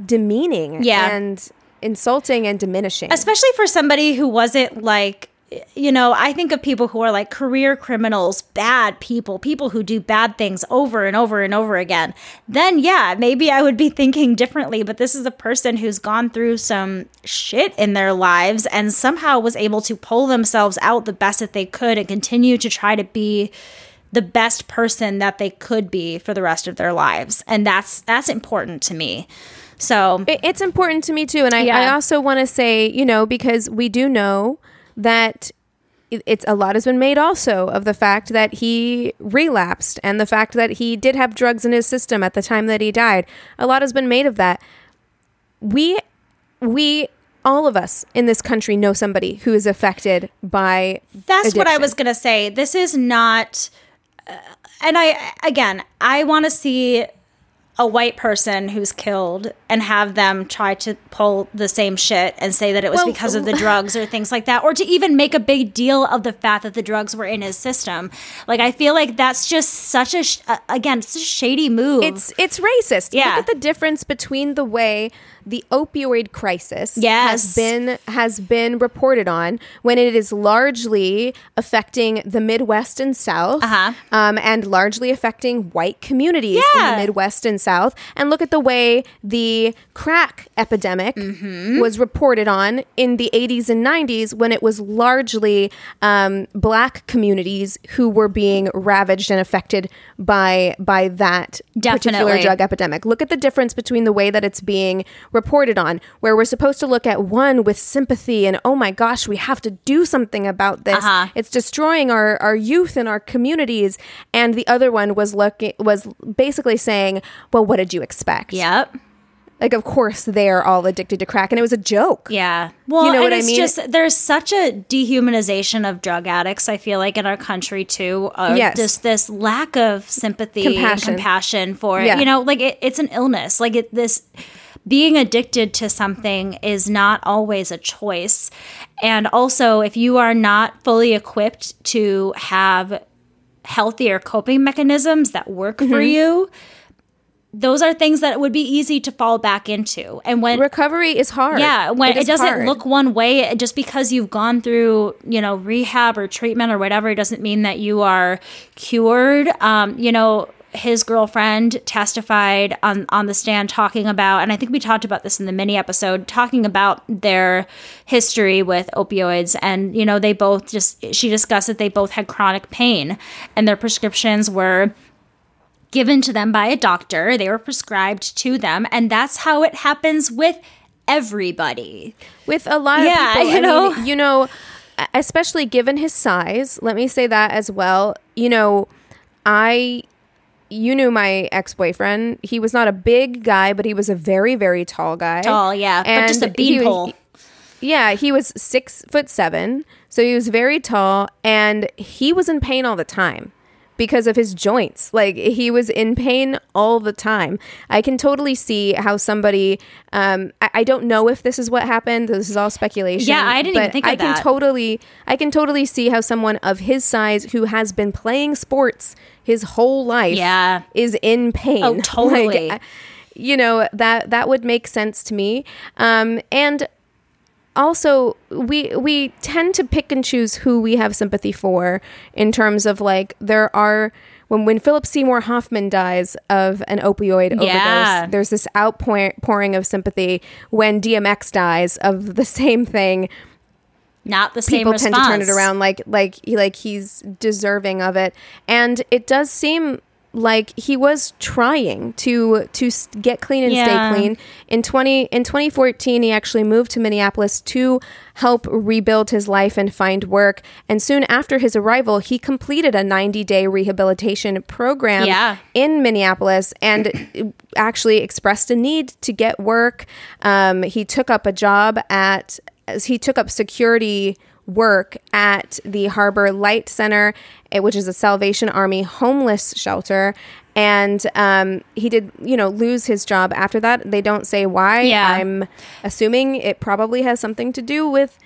demeaning Yeah. and insulting and diminishing. Especially for somebody who wasn't like, you know, I think of people who are like career criminals, bad people, people who do bad things over and over and over again. Then, yeah, maybe I would be thinking differently. But this is a person who's gone through some shit in their lives and somehow was able to pull themselves out the best that they could and continue to try to be the best person that they could be for the rest of their lives. And that's that's important to me. So, It- it's important to me too. And i, I also want to say you know because we do know that it's a lot has been made also of the fact that he relapsed and the fact that he did have drugs in his system at the time that he died. A lot has been made of that. We we all of us in this country know somebody who is affected by That's what I was going to say. This is not uh, and I again, I want to see a white person who's killed and have them try to pull the same shit and say that it was Well, because of the drugs or things like that or to even make a big deal of the fact that the drugs were in his system. Like I feel like that's just such a sh- uh, again, such a shady move. It's it's racist. Yeah. Look at the difference between the way the opioid crisis Yes. has been has been reported on when it is largely affecting the Midwest and South, Uh-huh. um, and largely affecting white communities in the Midwest and South. And look at the way the crack epidemic Mm-hmm. was reported on in the 80s and 90s when it was largely um, black communities who were being ravaged and affected by by that particular drug epidemic. Look at the difference between the way that it's being reported on, where we're supposed to look at one with sympathy and oh my gosh, we have to do something about this. Uh-huh. It's destroying our, our youth and our communities. And the other one was looking was basically saying, Well, what did you expect? Yep. Like of course they're all addicted to crack and it was a joke. Yeah. Well, You know what I it's mean? just there's such a dehumanization of drug addicts. I feel like in our country too. Uh, Yes. Just this lack of sympathy, and Compassion. compassion for it. Yeah. You know, like it, it's an illness. Like it, this being addicted to something is not always a choice. And also, if you are not fully equipped to have healthier coping mechanisms that work for Mm-hmm. you. Those are things that would be easy to fall back into. And when Recovery is hard. yeah, when it, is doesn't hard. look one way, just because you've gone through, you know, rehab or treatment or whatever, it doesn't mean that you are cured. Um, you know, his girlfriend testified on on the stand talking about, and I think we talked about this in the mini episode, talking about their history with opioids, and you know, they both just she discussed that they both had chronic pain, and their prescriptions were given to them by a doctor. They were prescribed to them, and that's how it happens with everybody. with a lot Yeah, of people. you I know? mean, you know, especially given his size. Let me say that as well. You know, I. You knew my ex boyfriend. He was not a big guy, but he was a very, very tall guy. Tall, yeah, but just a And beanpole. Yeah, he was six foot seven, so he was very tall, and he was in pain all the time because of his joints. Like he was in pain all the time. I can totally see how somebody. Um, I, I don't know if this is what happened. This is all speculation. Yeah, I didn't even think of I can that. totally. I can totally see how someone of his size who has been playing sports his whole life, Yeah. is in pain. Oh, totally. Like, you know that that would make sense to me. Um, and also we we tend to pick and choose who we have sympathy for in terms of like there are when when Philip Seymour Hoffman dies of an opioid Yeah. overdose there's this outpouring of sympathy when DMX dies of the same thing Not the same people response. tend to turn it around like like he- like he's deserving of it and it does seem like he was trying to to get clean and Yeah. stay clean in 20 in 2014 he actually moved to Minneapolis to help rebuild his life and find work and soon after his arrival he completed a 90-day rehabilitation program Yeah. in Minneapolis and actually expressed a need to get work. Um, he took up a job at, he took up security work at the Harbor Light Center, eh, which is a Salvation Army homeless shelter. And um, he did, you know, lose his job after that. They don't say why. Yeah. I'm assuming it probably has something to do with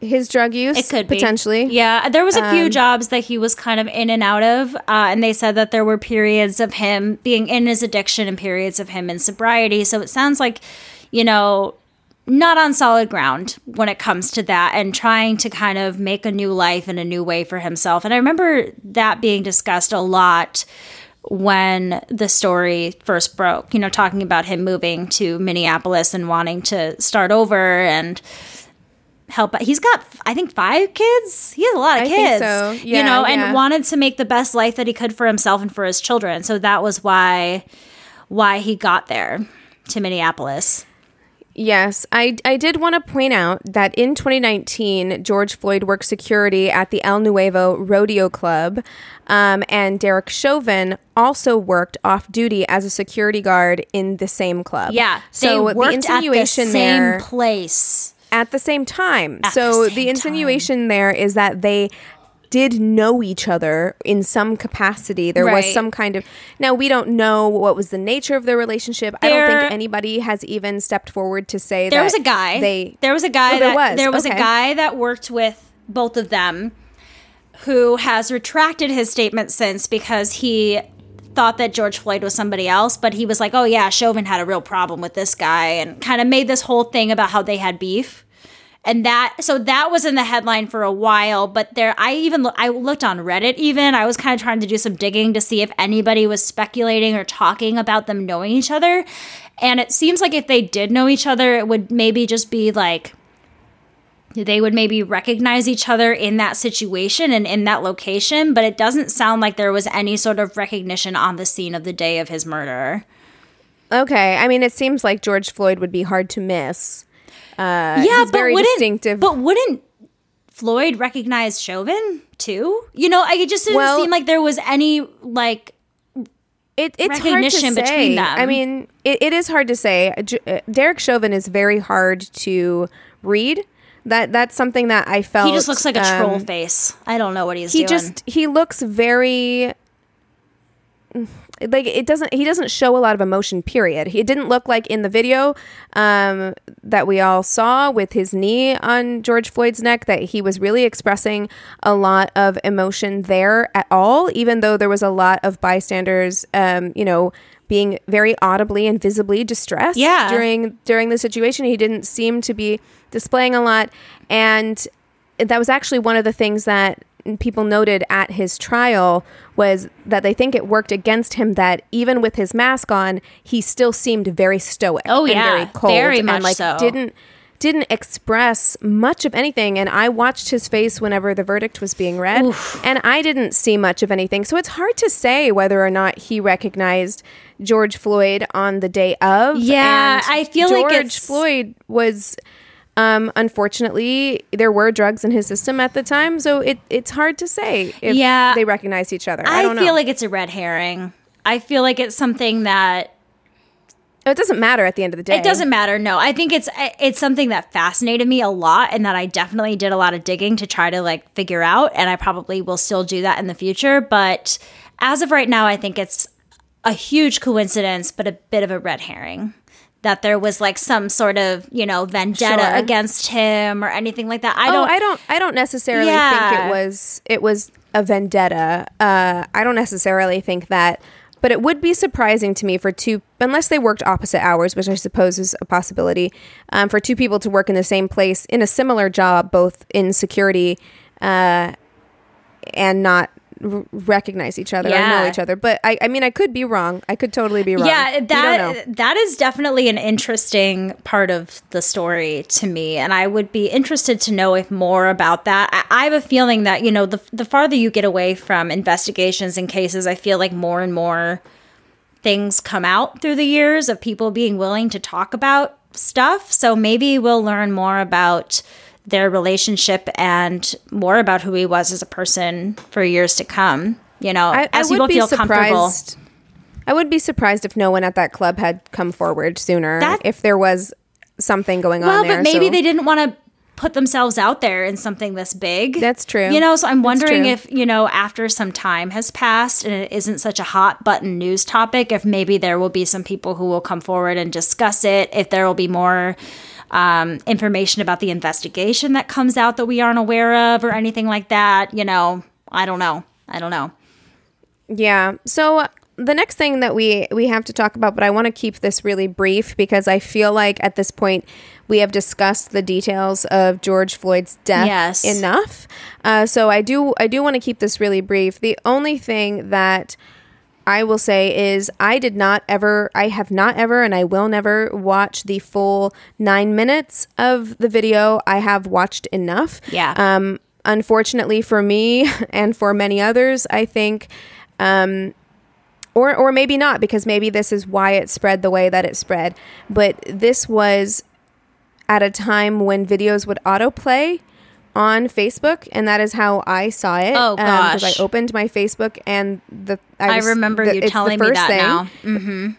his drug use. It could be. potentially. Yeah, there was a Um, few jobs that he was kind of in and out of, uh, and they said that there were periods of him being in his addiction and periods of him in sobriety. So it sounds like, you know, not on solid ground when it comes to that, and trying to kind of make a new life and a new way for himself. And I remember that being discussed a lot when the story first broke. You know, talking about him moving to Minneapolis and wanting to start over and help. He's got, I think, five kids. He has a lot of I think kids. so. you Yeah, know, yeah. and wanted to make the best life that he could for himself and for his children. So that was why why he got there to Minneapolis. Yes, I, I did want to point out that in 2019, George Floyd worked security at the El Nuevo Rodeo Club, um, and Derek Chauvin also worked off duty as a security guard in the same club. Yeah. so the insinuation at the same there place. at the same time. At so the the, insinuation there is that they did know each other in some capacity. There was some kind of now we don't know what was the nature of their relationship. I don't think anybody has even stepped forward to say There that was a guy. They there was a guy Oh, there that was. there was a guy that worked with both of them who has retracted his statement since because he thought that George Floyd was somebody else, but he was like, "Oh yeah, Chauvin had a real problem with this guy," and kind of made this whole thing about how they had beef. And that so that was in the headline for a while, but there I even I looked on Reddit even. I was kind of trying to do some digging to see if anybody was speculating or talking about them knowing each other. And it seems like if they did know each other, it would maybe just be like they would maybe recognize each other in that situation and in that location, but it doesn't sound like there was any sort of recognition on the scene of the day of his murder. Okay, I mean, it seems like George Floyd would be hard to miss. Uh, yeah, but very wouldn't, distinctive. But wouldn't Floyd recognize Chauvin too? You know, I it just didn't Well- seem like there was any like it, it's hard to say. between them. I mean, it, it is hard to say. J- uh, Derek Chauvin is very hard to read. That that's something that I felt. he just looks like a um, troll face. I don't know what he's he doing. He just he looks very like it doesn't he doesn't show a lot of emotion period. He didn't look like in the video um, that we all saw with his knee on george floyd's neck that he was really expressing a lot of emotion there at all even though there was a lot of bystanders um, you know being very audibly and visibly distressed Yeah. during during the situation. He didn't seem to be displaying a lot. And that was actually one of the things that people noted at his trial was that they think it worked against him that even with his mask on, he still seemed very stoic. Oh, and yeah. very cold Very and much like so. didn't didn't express much of anything. And I watched his face whenever the verdict was being read, and I didn't see much of anything. So it's hard to say whether or not he recognized George Floyd on the day of. Yeah, And I feel like George Floyd was um, unfortunately, there were drugs in his system at the time, so it, it's hard to say if Yeah. they recognize each other. I, I, feel know. like it's a red herring. I feel like it's something that it doesn't matter at the end of the day. It doesn't matter. No, I think it's it's something that fascinated me a lot, and that I definitely did a lot of digging to try to like figure out, and I probably will still do that in the future. But as of right now, I think it's a huge coincidence, but a bit of a red herring that there was like some sort of you know vendetta Sure. against him or anything like that. I Oh, don't. I don't. I don't necessarily think it was. It was a vendetta. Uh, I don't necessarily think that. But it would be surprising to me for two, unless they worked opposite hours, which I suppose is a possibility, um, for two people to work in the same place in a similar job, both in security, uh, and not r- recognize each other or know each other. But I, I mean, I could be wrong. I could totally be wrong. Yeah, We don't know. that that is definitely an interesting part of the story to me, and I would be interested to know if more about that. I, I have a feeling that you know the the farther you get away from investigations and cases, I feel like more and more things come out through the years of people being willing to talk about stuff. So maybe we'll learn more about their relationship and more about who he was as a person for years to come. You know, I, I as would people feel comfortable. I would be surprised if no one at that club had come forward sooner. That- if there was something going Well, on there. but maybe so- they didn't want to put themselves out there in something this big. That's true. You know, so I'm wondering if, you know, after some time has passed and it isn't such a hot button news topic, if maybe there will be some people who will come forward and discuss it, if there will be more um, information about the investigation that comes out that we aren't aware of or anything like that. You know, I don't know. I don't know. Yeah. So the next thing that we we have to talk about, but I want to keep this really brief because I feel like at this point we have discussed the details of George Floyd's death Yes. enough. Uh, so I do I do want to keep this really brief. The only thing that I will say is I did not ever, I have not ever, and I will never watch the full nine minutes of the video. I have watched enough. Yeah. Um, unfortunately for me and for many others, I think, um, or or maybe not, because maybe this is why it spread the way that it spread. But this was at a time when videos would autoplay on Facebook, and that is how I saw it. Oh, Because gosh. I opened my Facebook and the I, was- remember the- you it's the telling me that thing. now. Mm.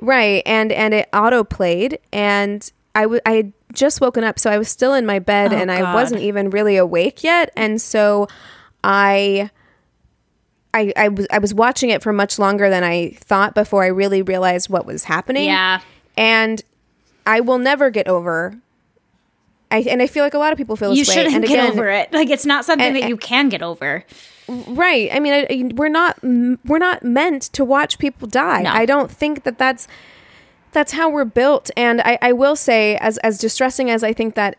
Right, and and it auto played, and I w- I had just woken up, so I was still in my bed, Oh, and I God. wasn't even really awake yet, and so I. I, I was I was watching it for much longer than I thought before I really realized what was happening. Yeah. And I will never get over I, and I feel like a lot of people feel this You way. shouldn't and get again, over it. Like it's not something and- that you can get over. right i mean I, I- we're not we're not meant to watch people die No. i don't think that that's that's how we're built and I, I will say as as distressing as i think that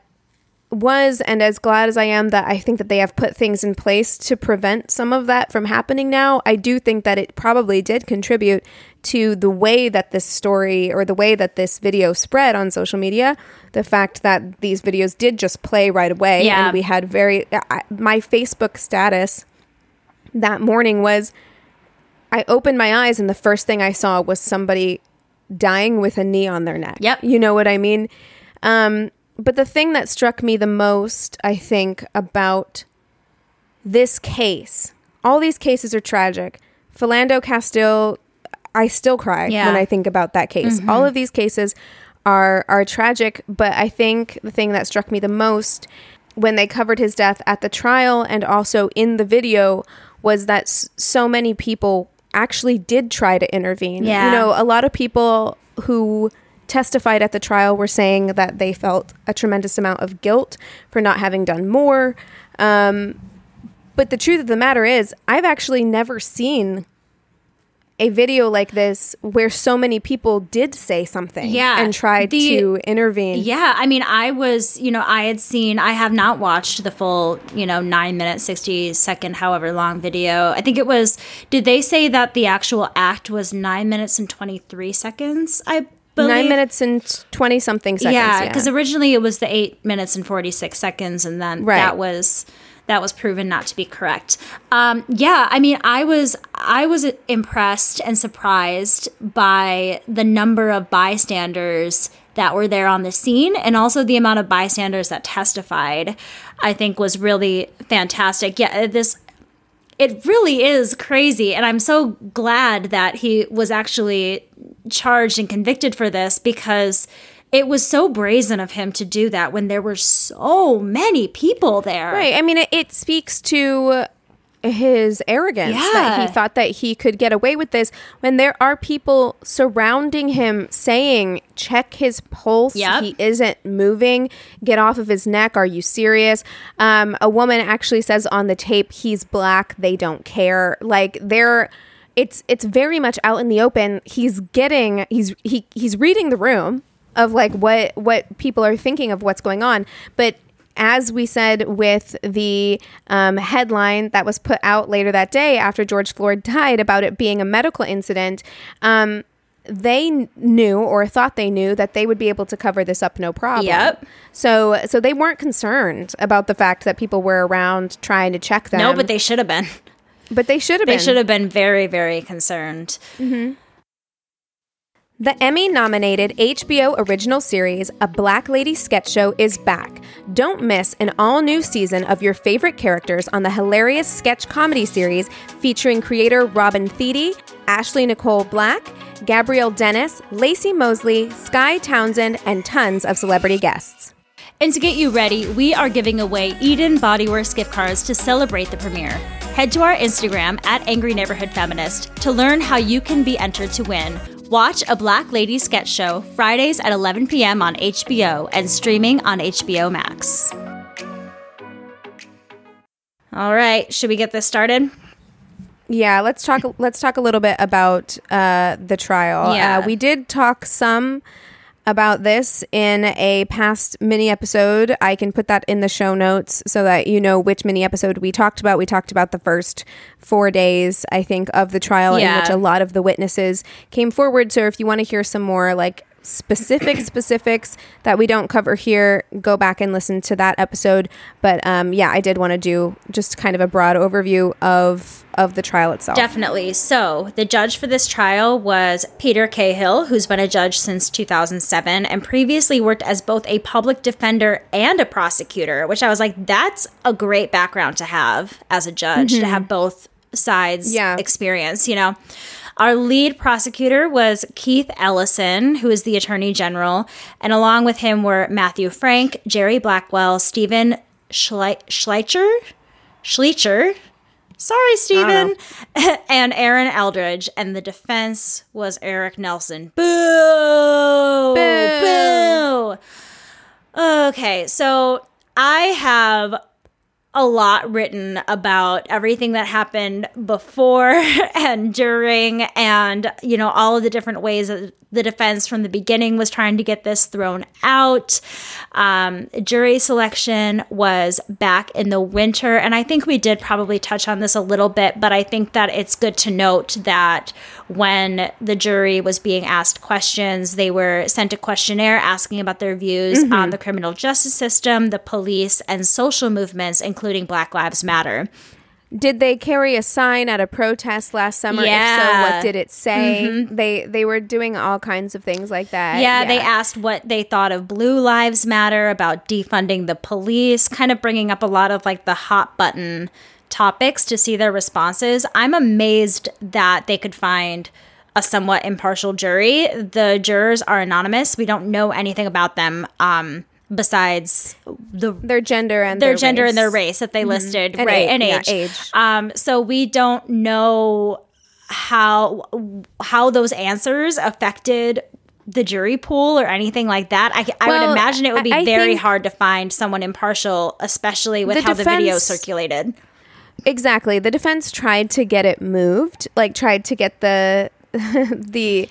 was and as glad as i am that i think that they have put things in place to prevent some of that from happening now i do think that it probably did contribute to the way that this story or the way that this video spread on social media the fact that these videos did just play right away Yeah. and we had very I, my facebook status that morning was I opened my eyes and the first thing I saw was somebody dying with a knee on their neck. Yep. You know what I mean? Um, but the thing that struck me the most, I think, about this case, all these cases are tragic. Philando Castile, I still cry Yeah. when I think about that case. All of these cases are are tragic, but I think the thing that struck me the most when they covered his death at the trial and also in the video was that s- so many people actually did try to intervene. Yeah. You know, a lot of people who testified at the trial were saying that they felt a tremendous amount of guilt for not having done more. Um, but the truth of the matter is, I've actually never seen a video like this where so many people did say something Yeah, and tried the- to intervene. Yeah, I mean, I was, you know, I had seen, I have not watched the full, you know, nine minute, 60 second, however long video. I think it was, did they say that the actual act was nine minutes and 23 seconds? I believe. Nine minutes and 20 something seconds. Yeah, because originally it was the eight minutes and 46 seconds, and then Right. that was. That was proven not to be correct. Um, yeah, I mean, I was I was impressed and surprised by the number of bystanders that were there on the scene, and also the amount of bystanders that testified. I think was really fantastic. Yeah, this it really is crazy and i'm so glad that he was actually charged and convicted for this because it was so brazen of him to do that when there were so many people there Right. I mean, it, it speaks to his arrogance that he thought that he could get away with this when there are people surrounding him saying, check his pulse. Yep. He isn't moving. Get off of his neck. Are you serious? Um, a woman actually says on the tape, he's black. They don't care. Like, they're. It's it's very much out in the open. He's getting he's he he's reading the room of like what what people are thinking of what's going on, but as we said with the um, headline that was put out later that day after George Floyd died about it being a medical incident, um, they knew or thought they knew that they would be able to cover this up no problem. Yep. So so they weren't concerned about the fact that people were around trying to check them. no but they should have been but they should have been. they should have been very very concerned The Emmy nominated HBO original series, A Black Lady Sketch Show, is back. Don't miss an all new season of your favorite characters on the hilarious sketch comedy series featuring creator Robin Thede, Ashley Nicole Black, Gabrielle Dennis, Laci Mosley, Skye Townsend, and tons of celebrity guests. And to get you ready, we are giving away Eden Bodyworks gift cards to celebrate the premiere. Head to our Instagram at Angry Neighborhood Feminist to learn how you can be entered to win. Watch a Black Lady sketch show Fridays at 11 p.m. on HBO and streaming on HBO Max. All right, should we get this started? Yeah, let's talk. Let's talk a little bit about uh, the trial. Yeah. Uh, we did talk some about this in a past mini episode. I can put that in the show notes so that you know which mini episode we talked about. We talked about the first four days, I think, of the trial in which a lot of the witnesses came forward. So if you want to hear some more like specific specifics that we don't cover here go back and listen to that episode but um yeah i did want to do just kind of a broad overview of of the trial itself Definitely. So, the judge for this trial was Peter Cahill, who's been a judge since 2007 and previously worked as both a public defender and a prosecutor, which I was like, that's a great background to have as a judge, to have both sides Yeah. experience, you know. Our lead prosecutor was Keith Ellison, who is the attorney general, and along with him were Matthew Frank, Jerry Blackwell, Steven Schle- Schleicher, Schleicher, sorry, Steven, and Erin Eldridge, and the defense was Eric Nelson. Boo! Boo! Boo! Okay, so I have a lot written about everything that happened before and during and you know all of the different ways that the defense from the beginning was trying to get this thrown out. Um, jury selection was back in the winter and i think we did probably touch on this a little bit but i think that it's good to note that when the jury was being asked questions they were sent a questionnaire asking about their views on mm-hmm. the criminal justice system the police and social movements including black lives matter Did they carry a sign at a protest last summer? If so, Yeah. what did it say? Mm-hmm. They they were doing all kinds of things like that. Yeah, they asked what they thought of Blue Lives Matter, about defunding the police, kind of bringing up a lot of like the hot button topics to see their responses. I'm amazed that they could find a somewhat impartial jury. The jurors are anonymous. We don't know anything about them um, besides the their gender and their, their, gender race. and their race that they listed, And right? age, And yeah, age. age. Um, so we don't know how how those answers affected the jury pool or anything like that. I, I Well, would imagine it would be I- I very hard to find someone impartial, especially with The how the video circulated. Exactly. The defense tried to get it moved, like tried to get the the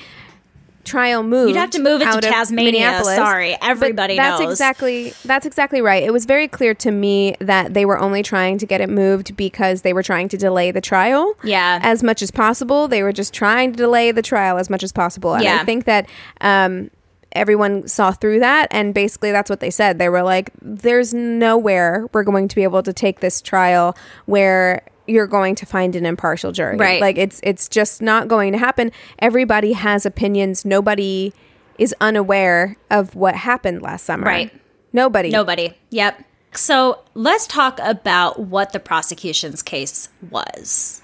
trial moved. You'd have to move it to Tasmania. Sorry, But everybody that's knows. exactly that's exactly right. It was very clear to me that they were only trying to get it moved because they were trying to delay the trial. Yeah. As much as possible. They were just trying to delay the trial as much as possible. And Yeah. I think that um everyone saw through that and basically that's what they said. They were like there's nowhere we're going to be able to take this trial where you're going to find an impartial jury. Right. Like it's it's just not going to happen. Everybody has opinions. Nobody is unaware of what happened last summer. Right. Nobody. Nobody. Yep. So let's talk about what the prosecution's case was.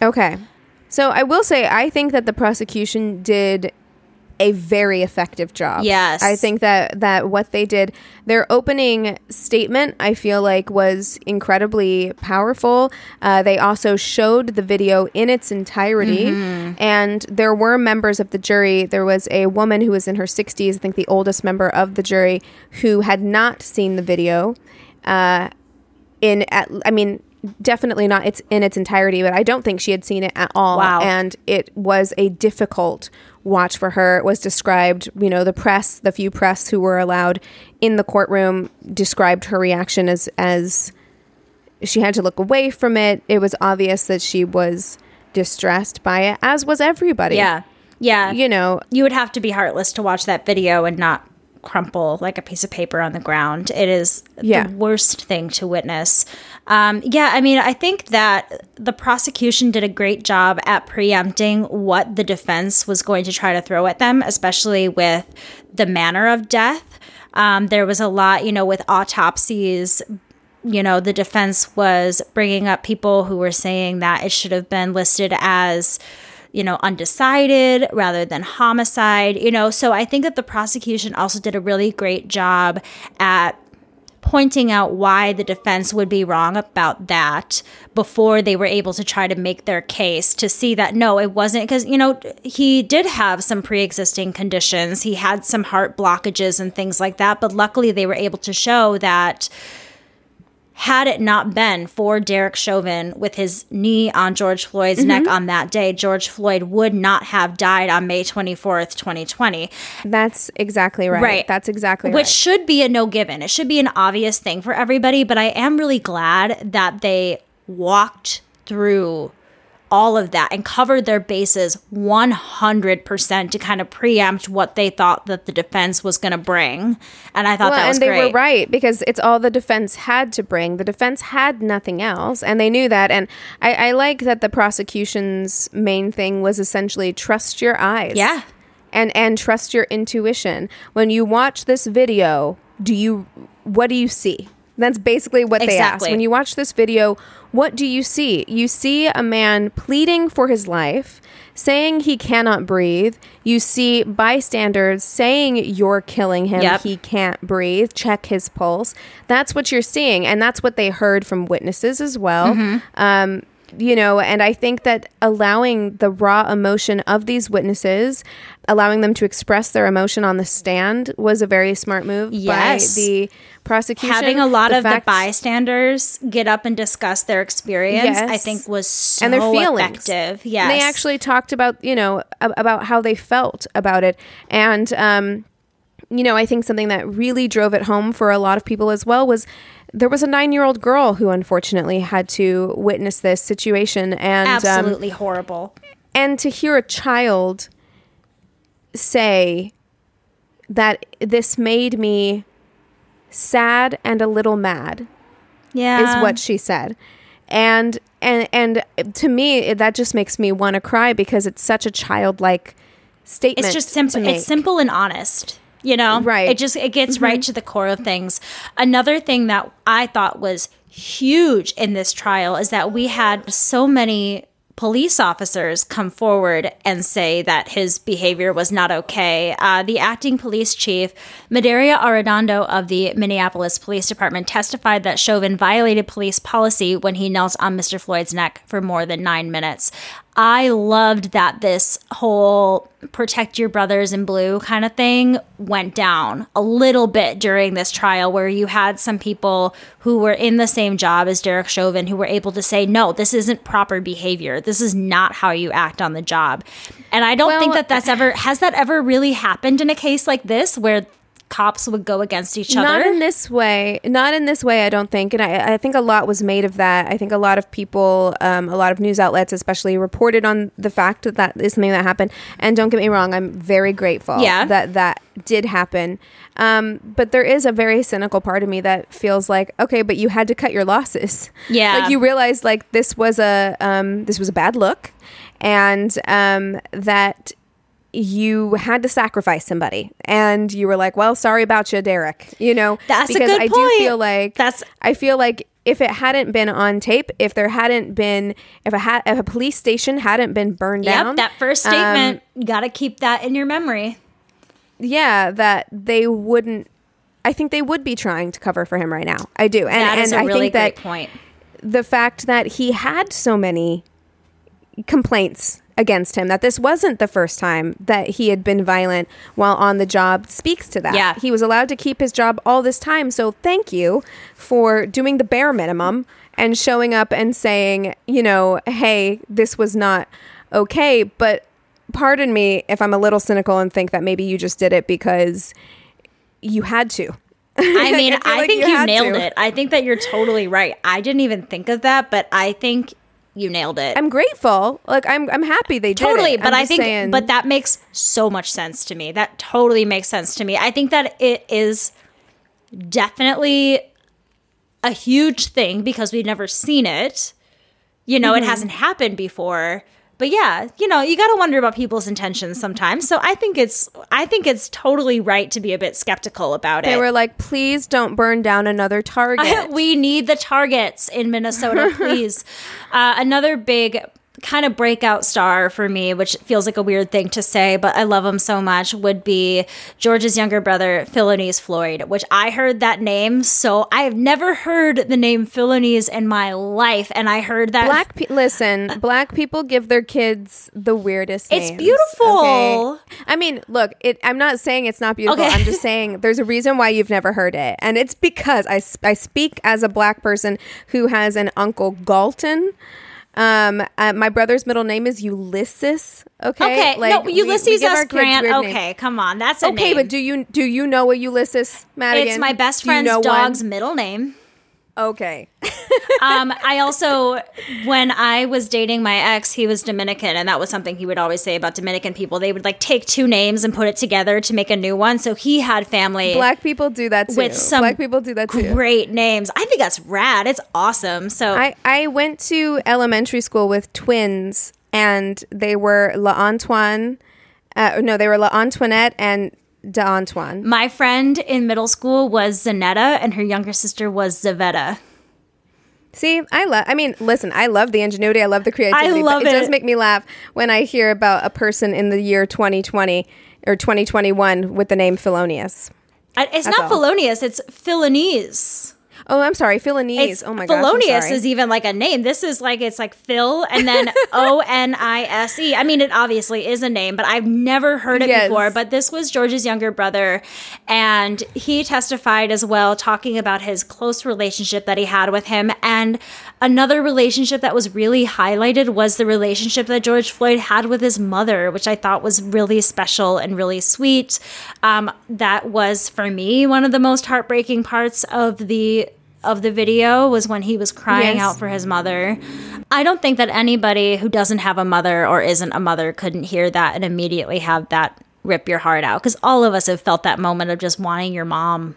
Okay. So I will say I think that the prosecution did a very effective job. Yes. I think that that what they did their opening statement I feel like was incredibly powerful. Uh, they also showed the video in its entirety and there were members of the jury. There was a woman who was in her 60s, I think the oldest member of the jury who had not seen the video. Uh, in at, I mean definitely not it's in its entirety but I don't think she had seen it at all Wow. and it was a difficult watch for her was described you know the press the few press who were allowed in the courtroom described her reaction as as she had to look away from it it was obvious that she was distressed by it as was everybody Yeah. Yeah. you know you would have to be heartless to watch that video and not crumple like a piece of paper on the ground. It is Yeah. the worst thing to witness. Um, yeah, I mean, I think that the prosecution did a great job at preempting what the defense was going to try to throw at them, especially with the manner of death. Um, there was a lot, you know, with autopsies you know, the defense was bringing up people who were saying that it should have been listed as, you know, undecided rather than homicide, you know. So I think that the prosecution also did a really great job at pointing out why the defense would be wrong about that before they were able to try to make their case to see that no it wasn't because you know he did have some pre-existing conditions he had some heart blockages and things like that but luckily they were able to show that had it not been for Derek Chauvin with his knee on George Floyd's Mm-hmm. neck on that day, George Floyd would not have died on May 24th, 2020. that's exactly right, Right. that's exactly Which right should be a no given. It should be an obvious thing for everybody, but I am really glad that they walked through all of that and covered their bases 100% to kind of preempt what they thought that the defense was going to bring. And I thought that was and they great. were right because it's all the defense had to bring. The defense had nothing else, and they knew that. And I, I like that the prosecution's main thing was essentially trust your eyes. Yeah. and and trust your intuition. When you watch this video, do you what do you see? That's basically what they asked. When you watch this video, what do you see? You see a man pleading for his life, saying he cannot breathe. You see bystanders saying you're killing him. Yep. He can't breathe. Check his pulse. That's what you're seeing. And that's what they heard from witnesses as well. Mm-hmm. Um, you know, and I think that allowing the raw emotion of these witnesses allowing them to express their emotion on the stand was a very smart move Yes. by the prosecution. Having a lot of fact- the bystanders get up and discuss their experience, I think was so and their feelings. effective. Yes. And they actually talked about, you know, ab- about how they felt about it. And, um, you know, I think something that really drove it home for a lot of people as well was there was a nine year old girl who unfortunately had to witness this situation. And, um, absolutely horrible. and to hear a child say that this made me sad and a little mad Yeah. is what she said. And and and to me that just makes me want to cry because it's such a childlike statement it's just simple it's simple and honest you know? Right. it just it gets right mm-hmm. to the core of things. Another thing that i thought was huge in this trial is that we had so many police officers come forward and say that his behavior was not okay. Uh, the acting police chief, Medaria Arradondo of the Minneapolis Police Department, testified that Chauvin violated police policy when he knelt on Mr. Floyd's neck for more than nine minutes. I loved that this whole protect your brothers in blue kind of thing went down a little bit during this trial where you had some people who were in the same job as Derek Chauvin who were able to say, no, this isn't proper behavior. This is not how you act on the job. And I don't Well, think that that's ever, has that ever really happened in a case like this where cops would go against each other? not in this way. Not in this way i don't think. And I, I think a lot was made of that. I think a lot of people um, a lot of news outlets especially reported on the fact that that is something that happened. And don't get me wrong i'm very grateful Yeah. that that did happen. Um, but there is a very cynical part of me that feels like okay but you had to cut your losses. Yeah. like you realized like this was a um, this was a bad look. And um, that you had to sacrifice somebody and you were like well sorry about you derek you know That's a because good i point. do feel like That's- i feel like if it hadn't been on tape if there hadn't been if a ha- if a police station hadn't been burned down Yep, that first um, statement, you got to keep that in your memory. yeah that they wouldn't i think they would be trying to cover for him right now i do and That is and a i really think that point. the fact that he had so many complaints against him that this wasn't the first time that he had been violent while on the job speaks to that. Yeah. He was allowed to keep his job all this time. So thank you for doing the bare minimum and showing up and saying, you know, hey, this was not okay, but pardon me if I'm a little cynical and think that maybe you just did it because you had to. I mean, I I, like think you you, nailed to. it. I think that you're totally right. I didn't even think of that, but I think you nailed it. I'm grateful. Like I'm I'm happy they did totally, but I think saying- but that makes so much sense to me. That totally makes sense to me. I think that it is definitely a huge thing because we've never seen it. You know, Mm-hmm. it hasn't happened before. But yeah, you know, you got to wonder about people's intentions sometimes. So I think it's I think it's totally right to be a bit skeptical about They it. They were like, please don't burn down another target. we need the targets in Minnesota, please. uh, another big kind of breakout star for me, which feels like a weird thing to say, but I love him so much, would be George's younger brother, Philonise Floyd, which I heard that name. So I have never heard the name Philonise in my life. And I heard that. black pe- listen, black people give their kids the weirdest It's names, beautiful. okay? I mean, look, it, I'm not saying it's not beautiful. Okay. I'm just saying there's a reason why you've never heard it. And it's because I, I speak as a black person who has an uncle Galton. Um, uh, my brother's middle name is Ulysses. Okay, Okay, no, we- we Ulysses give S. Grant. names. Okay, come on, that's a Okay, name. but do you do you know a Ulysses Madigan? it's my best Do you friend's know one? dog's middle name. Okay. um, I also, when I was dating my ex, he was Dominican, and that was something he would always say about Dominican people. They would like take two names and put it together to make a new one. So he had family Black people do that too. with some Black people do that too. great names. I think that's rad. It's awesome. So I, I went to elementary school with twins, and they were La Antoine. Uh, no, they were La Antoinette and De Antoine. my friend in middle school was Zanetta, and her younger sister was Zavetta. See, I love. I mean, listen, I love the ingenuity. I love the creativity. I love but it. does make me laugh when I hear about a person in the year 2020 or 2021 with the name Felonious. It's That's not all. Felonious, it's Philonise. Oh, I'm sorry, Philanese. It's oh my gosh, sorry. is even like a name. This is like it's like Phil and then O N I S E. I mean, it obviously is a name, but I've never heard it Yes. before. But this was George's younger brother, and he testified as well, talking about his close relationship that he had with him. And another relationship that was really highlighted was the relationship that George Floyd had with his mother, which I thought was really special and really sweet. Um, that was for me one of the most heartbreaking parts of the of the video was when he was crying Yes. out for his mother. I don't think that anybody who doesn't have a mother or isn't a mother couldn't hear that and immediately have that rip your heart out because all of us have felt that moment of just wanting your mom,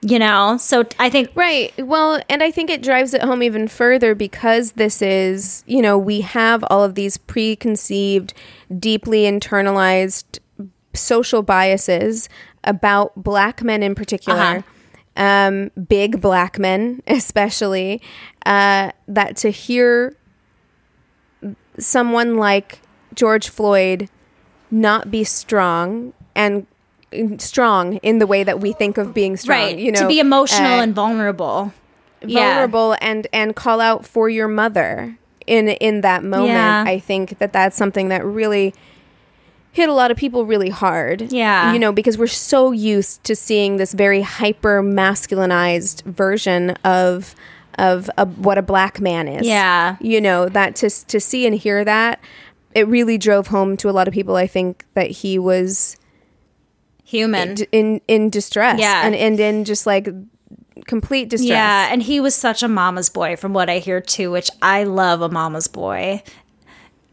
you know? So I think Right. Well, and I think it drives it home even further because this is, you know, we have all of these preconceived, deeply internalized social biases about black men in particular, Uh-huh. Um, big black men especially, uh, that to hear someone like George Floyd not be strong and strong in the way that we think of being strong, right you know, to be emotional uh, and vulnerable. Yeah. vulnerable and and call out for your mother in in that moment Yeah. i think that that's something that really hit a lot of people really hard Yeah. you know because we're so used to seeing this very hyper masculinized version of of a, what a black man is Yeah. you know that to to see and hear that it really drove home to a lot of people i think that he was Human. d- in in distress Yeah. and and in just like complete distress Yeah, and he was such a mama's boy from what I hear too, which I love a mama's boy.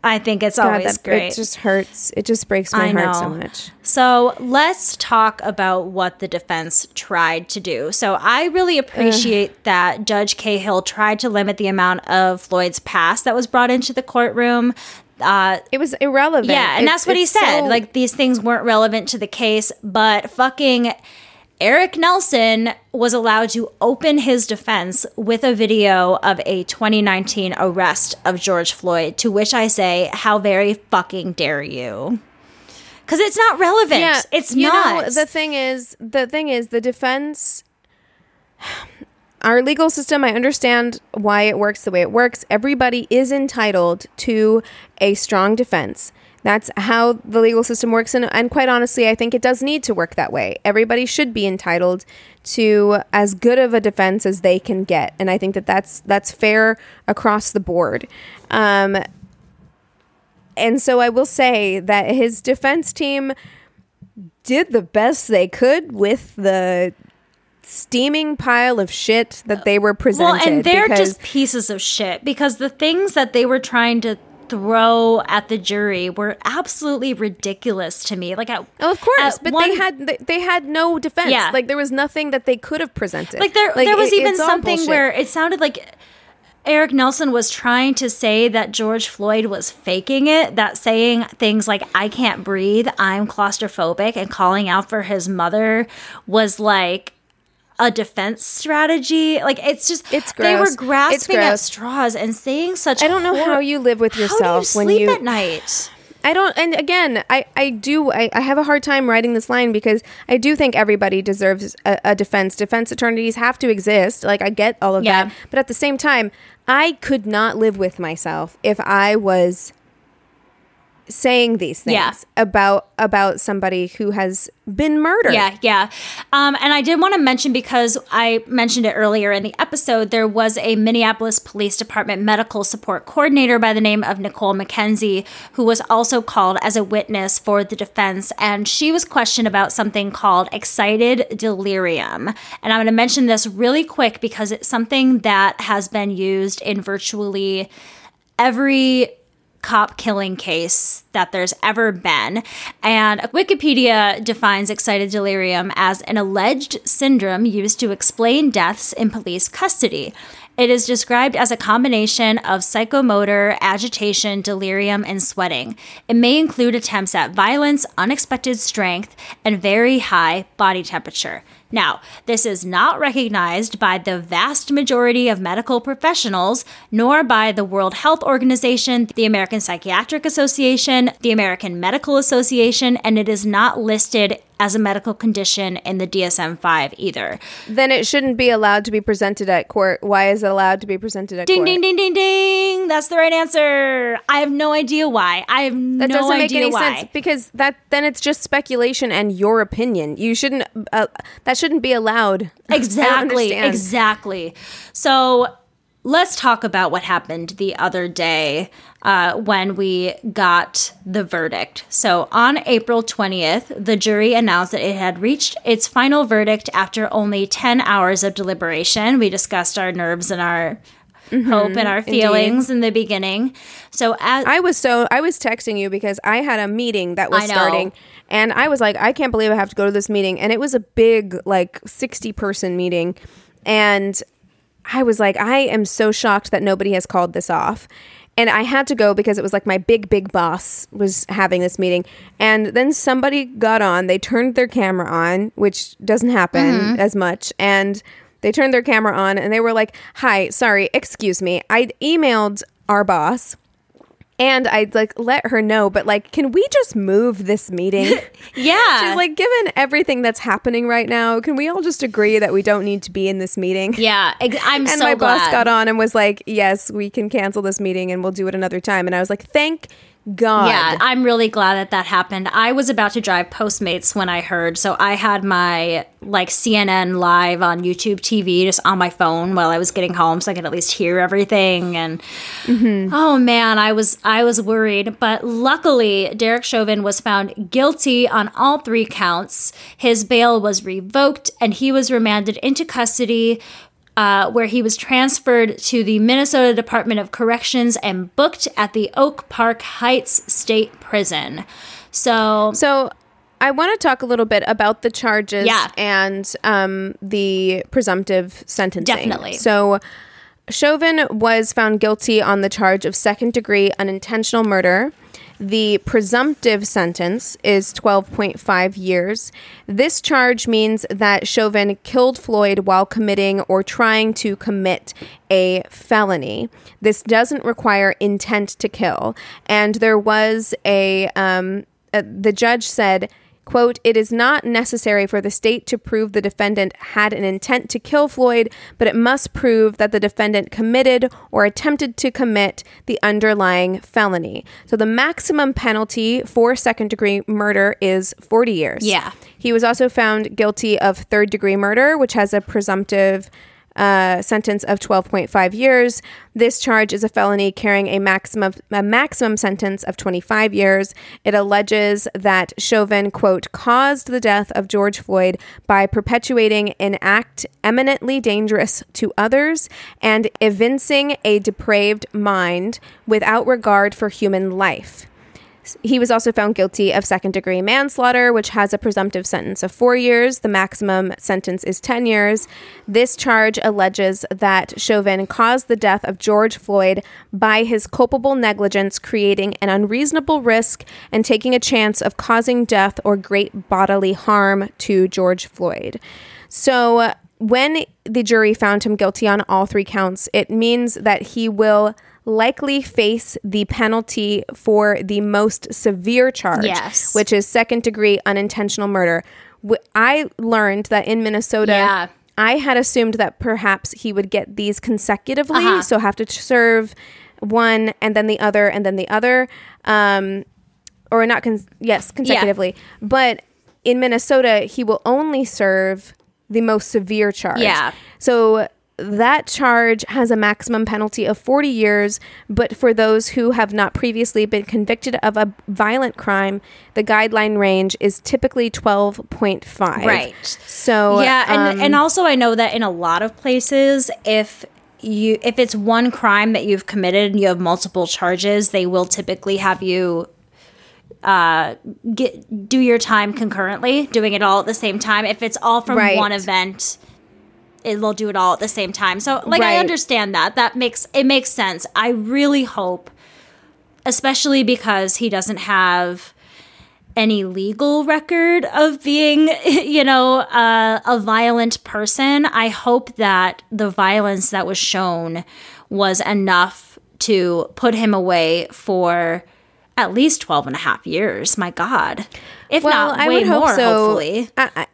I think it's God, always that, great. It just hurts. It just breaks my heart so much. So let's talk about what the defense tried to do. So I really appreciate that Judge Cahill tried to limit the amount of Floyd's past that was brought into the courtroom. Uh, It was irrelevant. yeah, and It's- that's what he said. so- like these things weren't relevant to the case, but fucking Eric Nelson was allowed to open his defense with a video of a 2019 arrest of George Floyd, to which I say, how very fucking dare you? Because it's not relevant. yeah, it's not. Know, the thing is, the thing is, the defense. Our legal system, I understand why it works the way it works. Everybody is entitled to a strong defense. That's how the legal system works. And, and quite honestly, I think it does need to work that way. Everybody should be entitled to as good of a defense as they can get. And I think that that's, that's fair across the board. Um, and so I will say that his defense team did the best they could with the steaming pile of shit that they were presented. well, and they're just pieces of shit because the things that they were trying to throw at the jury were absolutely ridiculous to me. Like, at, Oh, of course, but one- they had they- had no defense. Yeah. Like there was nothing that they could have presented. like there there was it- even something bullshit. where it sounded like Eric Nelson was trying to say that George Floyd was faking it, that saying things like I can't breathe, I'm claustrophobic and calling out for his mother was like a defense strategy. Like it's just It's gross. they were. Grasping at straws and saying such I don't know how you live with How do you yourself when sleep you at night? I don't, and again, I, I do, I, I have a hard time writing this line because I do think everybody deserves a, a defense. Defense attorneys have to exist. Like, I get all of Yeah. that. But at the same time, I could not live with myself if I was saying these things Yeah. about about somebody who has been murdered. Yeah, yeah. Um, and I did want to mention because I mentioned it earlier in the episode, there was a Minneapolis Police Department medical support coordinator by the name of Nicole McKenzie who was also called as a witness for the defense. And she was questioned about something called excited delirium. And I'm going to mention this really quick because it's something that has been used in virtually every cop killing case that there's ever been. And Wikipedia defines excited delirium as an alleged syndrome used to explain deaths in police custody. It is described as a combination of psychomotor, agitation, delirium, and sweating. It may include attempts at violence, unexpected strength, and very high body temperature. Now, this is not recognized by the vast majority of medical professionals, nor by the World Health Organization, the American Psychiatric Association, the American Medical Association, and it is not listed as a medical condition in the DSM 5 either. Then it shouldn't be allowed to be presented at court. Why is it allowed to be presented at Ding, court? ding, ding, ding, ding. Ding. That's the right answer. I have no idea why. I have That no idea That doesn't make any why. sense because that then it's just speculation and your opinion. You shouldn't. Uh, that shouldn't be allowed. Exactly. Exactly. So let's talk about what happened the other day uh, when we got the verdict. So on April 20th, the jury announced that it had reached its final verdict after only 10 hours of deliberation. We discussed our nerves and our hope and our feelings in the beginning. So as I was so I was texting you because I had a meeting that was starting and I was like I can't believe I have to go to this meeting and it was a big like 60 person meeting and I was like I am so shocked that nobody has called this off. And I had to go because it was like my big big boss was having this meeting. And then somebody got on, they turned their camera on, which doesn't happen mm-hmm. as much. And they turned their camera on and they were like, "Hi, sorry, excuse me. I emailed our boss and I'd like let her know, but like, can we just move this meeting? yeah. She's like, given everything that's happening right now, can we all just agree that we don't need to be in this meeting? yeah, ex- I'm And so my glad. boss got on and was like, yes, we can cancel this meeting and we'll do it another time. And I was like, thank God. Yeah, I'm really glad that that happened. I was about to drive Postmates when I heard, so I had my like CNN live on YouTube TV just on my phone while I was getting home, so I could at least hear everything. And mm-hmm. oh man, I was I was worried, but luckily Derek Chauvin was found guilty on all three counts. His bail was revoked, and he was remanded into custody uh, where he was transferred to the Minnesota Department of Corrections and booked at the Oak Park Heights State Prison. So, So I want to talk a little bit about the charges Yeah. and um, the presumptive sentencing. Definitely. So Chauvin was found guilty on the charge of second degree unintentional murder. The presumptive sentence is 12.5 years. This charge means that Chauvin killed Floyd while committing or trying to commit a felony. This doesn't require intent to kill. And there was a, um, uh, the judge said, quote, it is not necessary for the state to prove the defendant had an intent to kill Floyd, but it must prove that the defendant committed or attempted to commit the underlying felony. So the maximum penalty for second degree murder is 40 years. Yeah. He was also found guilty of third degree murder, which has a presumptive sentence of 12.5 years. This charge is a felony carrying a maximum a maximum sentence of 25 years. It alleges that Chauvin quote caused the death of George Floyd by perpetuating an act eminently dangerous to others and evincing a depraved mind without regard for human life. He was also found guilty of second degree manslaughter, which has a presumptive sentence of four years. The maximum sentence is 10 years. This charge alleges that Chauvin caused the death of George Floyd by his culpable negligence, creating an unreasonable risk and taking a chance of causing death or great bodily harm to George Floyd. So, when the jury found him guilty on all three counts, it means that he will likely face the penalty for the most severe charge, Yes. which is second degree unintentional murder. I learned that in Minnesota, Yeah. I had assumed that perhaps he would get these consecutively, Uh-huh. so have to serve one and then the other and then the other, um, or not. Con- yes, consecutively. But in Minnesota, he will only serve the most severe charge. Yeah. So that charge has a maximum penalty of 40 years, but for those who have not previously been convicted of a violent crime, the guideline range is typically 12.5. Right. So yeah, and um, and also I know that in a lot of places, if you if it's one crime that you've committed and you have multiple charges, they will typically have you uh get do your time concurrently, doing it all at the same time. If it's all from Right. one event, it'll do it all at the same time. So like I understand that. That makes it makes sense. I really hope especially because he doesn't have any legal record of being, you know, uh, a violent person. I hope that the violence that was shown was enough to put him away for at least 12 and a half years. My God. If Well, not I would hope more, so. hopefully.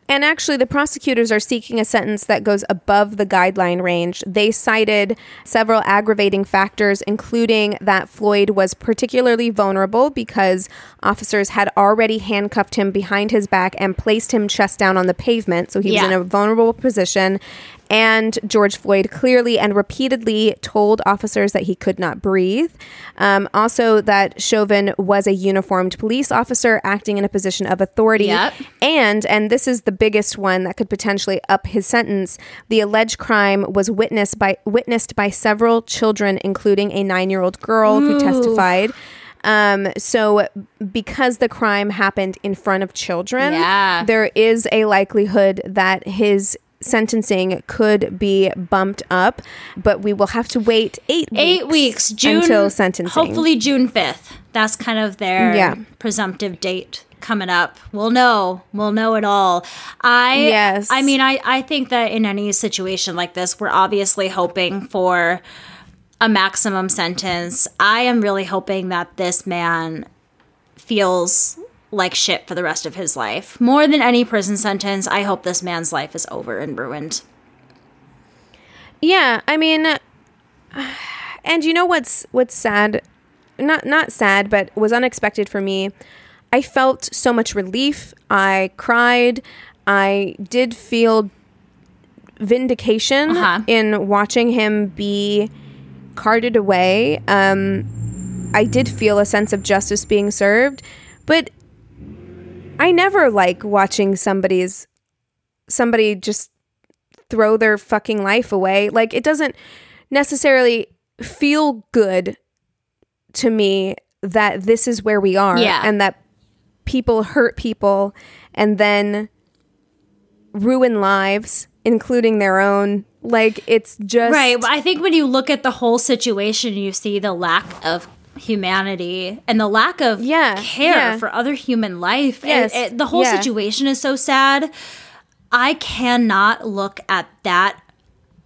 And actually, the prosecutors are seeking a sentence that goes above the guideline range. They cited several aggravating factors, including that Floyd was particularly vulnerable because officers had already handcuffed him behind his back and placed him chest down on the pavement. So he was in a vulnerable position. And George Floyd clearly and repeatedly told officers that he could not breathe. Um, also, that Chauvin was a uniformed police officer acting in a position of authority. Yep. And, and this is the biggest one that could potentially up his sentence. The alleged crime was witnessed by witnessed by several children, including a nine-year-old girl who testified. Um, so, because the crime happened in front of children, Yeah. there is a likelihood that his sentencing could be bumped up, but we will have to wait eight Eight weeks, June until sentencing. Hopefully June fifth. That's kind of their Yeah. presumptive date coming up. We'll know. We'll know it all. I Yes. I mean, I I think that in any situation like this, we're obviously hoping for a maximum sentence. I am really hoping that this man feels like shit for the rest of his life. More than any prison sentence, I hope this man's life is over and ruined. Yeah, I mean, and you know what's what's sad? Not not sad, but was unexpected for me. I felt so much relief. I cried. I did feel vindication Uh-huh. in watching him be carted away. Um, I did feel a sense of justice being served, but I never like watching somebody's somebody just throw their fucking life away. Like it doesn't necessarily feel good to me that this is where we are Yeah. and that people hurt people and then ruin lives including their own like it's just Right. I think when you look at the whole situation, you see the lack of humanity and the lack of Yeah, care yeah. for other human life. Yes, it- the whole yeah. situation is so sad. I cannot look at that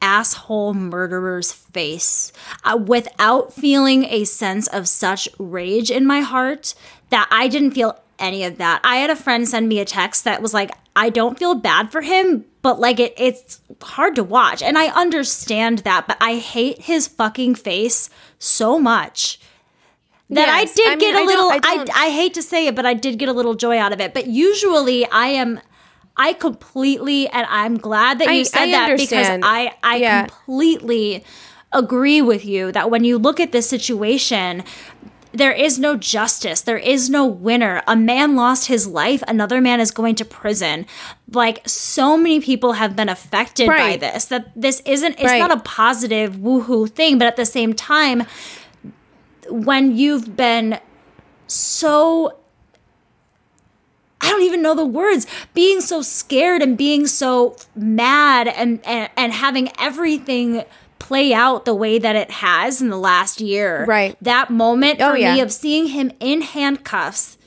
asshole murderer's face uh, without feeling a sense of such rage in my heart that I didn't feel any of that. I had a friend send me a text that was like, I don't feel bad for him, but like it, it's hard to watch. And I understand that, but I hate his fucking face so much that I did I mean, get I a don't- little I I, don't- I hate to say it, but I did get a little joy out of it. But usually I am I completely and I'm glad that you I- said I that because. I I Yeah. completely agree with you that when you look at this situation there is no justice. There is no winner. A man lost his life. Another man is going to prison. Like so many people have been affected by this. That this isn't. It's Right. not a positive woohoo thing. But at the same time, when you've been so I don't even know the words. Being so scared and being so mad and, and and having everything play out the way that it has in the last year. Right. That moment Oh, for yeah. me of seeing him in handcuffs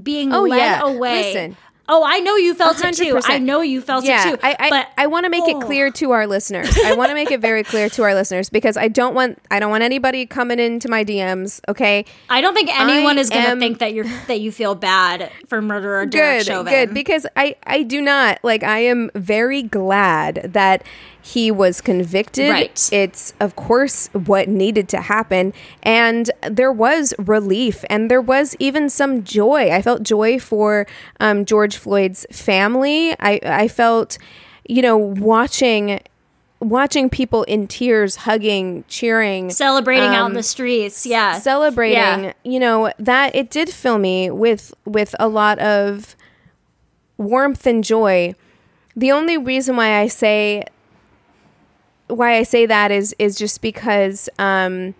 being Oh, led yeah. away. Listen. Oh, I know you felt it too. I know you felt yeah, it too. I I, but I want to make it oh. clear to our listeners. I want to make it very clear to our listeners because I don't want I don't want anybody coming into my DMs. Okay, I don't think anyone I is going to think that you're that you feel bad for murderer Derek good, Chauvin. good because I I do not like. I am very glad that he was convicted. Right. It's of course what needed to happen, and there was relief, and there was even some joy. I felt joy for um, George Floyd's family. I I felt, you know, watching watching people in tears, hugging, cheering, Celebrating out in Um, the streets. Yeah. celebrating Yeah. you know that it did fill me with with a lot of warmth and joy the only reason why i say why i say that is is just because um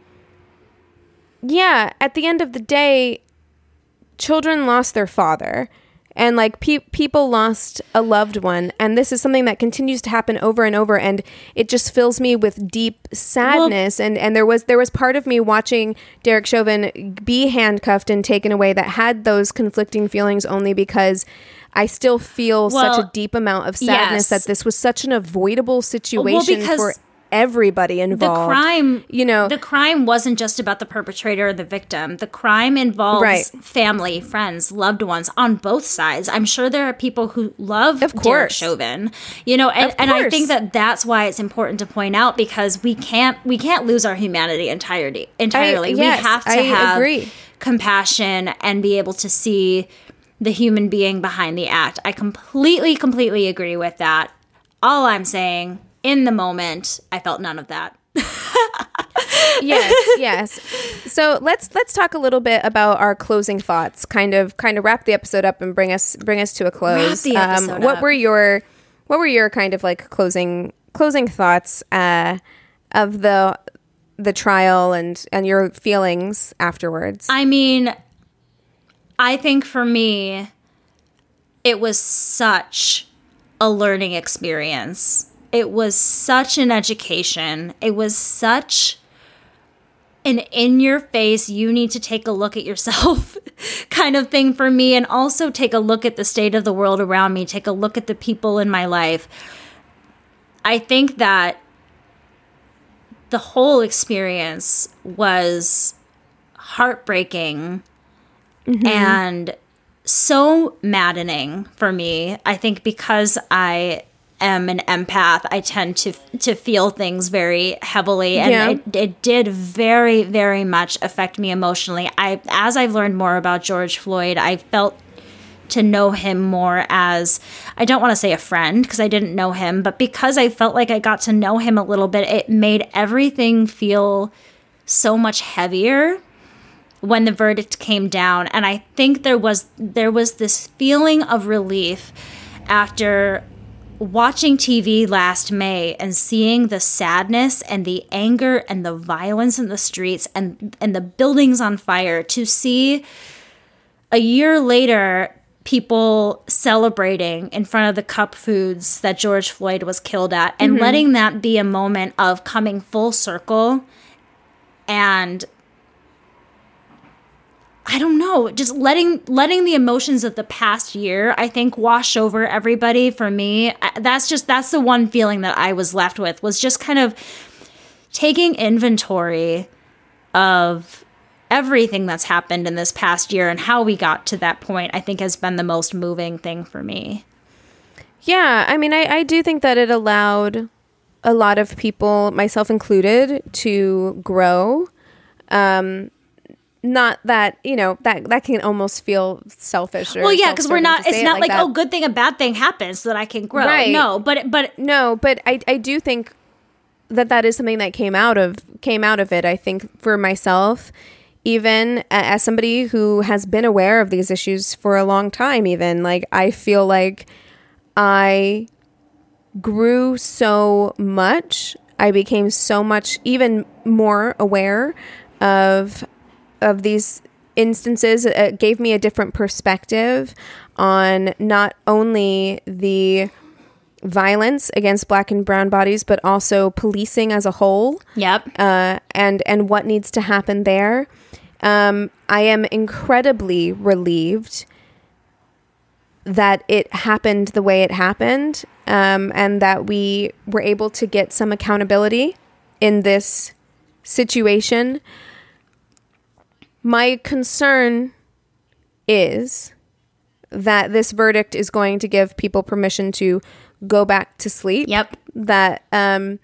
yeah at the end of the day children lost their father and like pe- people lost a loved one. And this is something that continues to happen over and over. And it just fills me with deep sadness. And and there was there was part of me watching Derek Chauvin be handcuffed and taken away that had those conflicting feelings only because I still feel Well, such a deep amount of sadness yes. that this was such an avoidable situation because for everybody the involved. crime you know, the crime wasn't just about the perpetrator or the victim the crime involves Right. family friends loved ones on both sides i'm sure there are people who love Of Derek course. chauvin you know and, and i think that that's why it's important to point out because we can't we can't lose our humanity entirely entirely yes, we have to I have agree. compassion and be able to see the human being behind the act i completely completely agree with that all i'm saying in the moment i felt none of that yes, yes. So let's let's talk a little bit about our closing thoughts. Kind of kind of wrap the episode up and bring us bring us to a close. um, what up. were your what were your kind of like closing closing thoughts uh, of the the trial and and your feelings afterwards? I mean, I think for me, it was such a learning experience. It was such an education. It was such an in your face, you need to take a look at yourself kind of thing for me, and also take a look at the state of the world around me, take a look at the people in my life. I think that the whole experience was heartbreaking Mm-hmm. and so maddening for me. I think because I am an empath, I tend to to feel things very heavily, and Yeah. it, it did very, very much affect me emotionally. I, as I've learned more about George Floyd, I felt to know him more as I don't want to say a friend because I didn't know him, but because I felt like I got to know him a little bit, it made everything feel so much heavier when the verdict came down. And I think there was there was this feeling of relief after watching TV last May and seeing the sadness and the anger and the violence in the streets and and the buildings on fire to see a year later people celebrating in front of the cup foods that George Floyd was killed at and mm-hmm. letting that be a moment of coming full circle and I don't know, just letting letting the emotions of the past year, I think, wash over everybody. For me, that's just that's the one feeling that I was left with was just kind of taking inventory of everything that's happened in this past year and how we got to that point. I think has been the most moving thing for me. Yeah, I mean, I, I do think that it allowed a lot of people, myself included, to grow. Um, not that you know that that can almost feel selfish. Or Well, yeah, because we're not. It's it not like, that. oh, good thing a bad thing happens so that I can grow. Right. No, but but No, but I I do think that that is something that came out of came out of it. I think for myself, even as somebody who has been aware of these issues for a long time, even like I feel like I grew so much. I became so much even more aware of of these instances. It gave me a different perspective on not only the violence against black and brown bodies, but also policing as a whole yep. uh, and and what needs to happen there. Um, I am incredibly relieved that it happened the way it happened, um, and that we were able to get some accountability in this situation. My concern is that this verdict is going to give people permission to go back to sleep. Yep. that um,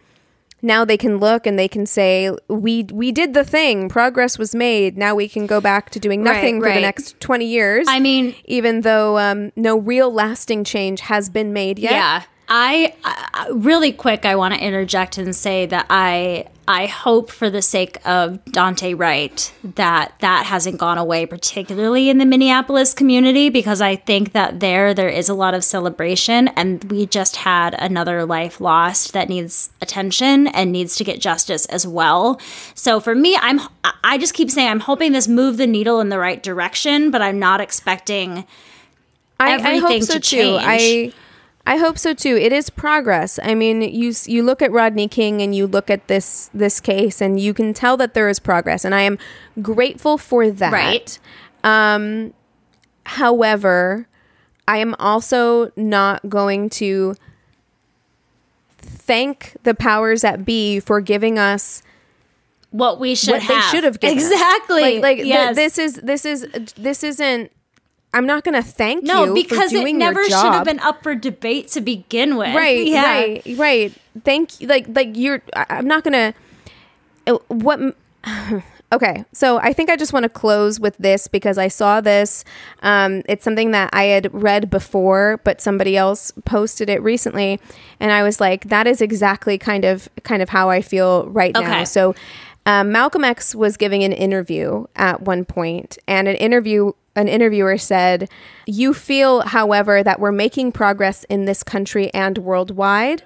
now they can look and they can say we we did the thing. Progress was made. Now we can go back to doing Right, nothing for the next 20 years. I mean- even though um, no real lasting change has been made yet. Yeah. I, I really quick I want to interject and say that I I hope for the sake of Daunte Wright that that hasn't gone away particularly in the Minneapolis community because I think that there there is a lot of celebration and we just had another life lost that needs attention and needs to get justice as well. So for me I'm I just keep saying I'm hoping this moved the needle in the right direction but I'm not expecting I, I everything hope so to too. change. I I hope so too. It is progress. I mean, you you look at Rodney King and you look at this this case, and you can tell that there is progress, and I am grateful for that. Right. Um, however, I am also not going to thank the powers that be for giving us what we should what have. they should have given us. exactly. Like, like th- this is this is this isn't. I'm not going to thank no, you because for it never should have been up for debate to begin with. right Yeah. right right thank you like like you're i'm not gonna uh, what okay so i think i just want to close with this because i saw this um, it's something that i had read before but somebody else posted it recently and i was like that is exactly kind of kind of how i feel right now so um, malcolm x was giving an interview at one point and an interview an interviewer said, You feel, however, that we're making progress in this country and worldwide.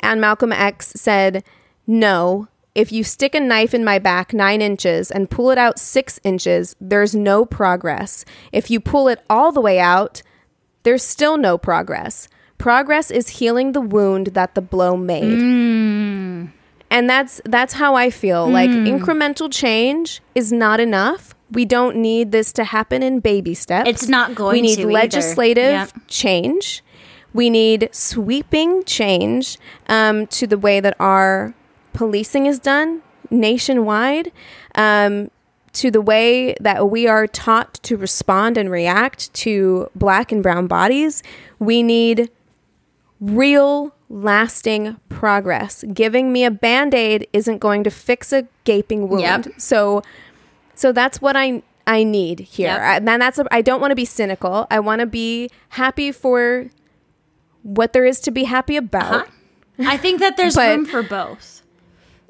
And Malcolm X said, No, if you stick a knife in my back nine inches and pull it out six inches, there's no progress. If you pull it all the way out, there's still no progress. Progress is healing the wound that the blow made. Mm. And that's that's how I feel. Like mm. incremental change is not enough. We don't need this to happen in baby steps. It's not going to. We need to legislative Yep. change. We need sweeping change um, to the way that our policing is done nationwide. Um, to the way that we are taught to respond and react to black and brown bodies. We need real lasting progress. Giving me a band-aid isn't going to fix a gaping wound. Yep. So so that's what I I need here. Yep. I, and that's I don't want to be cynical. I want to be happy for what there is to be happy about. Uh-huh. I think that there's But- room for both.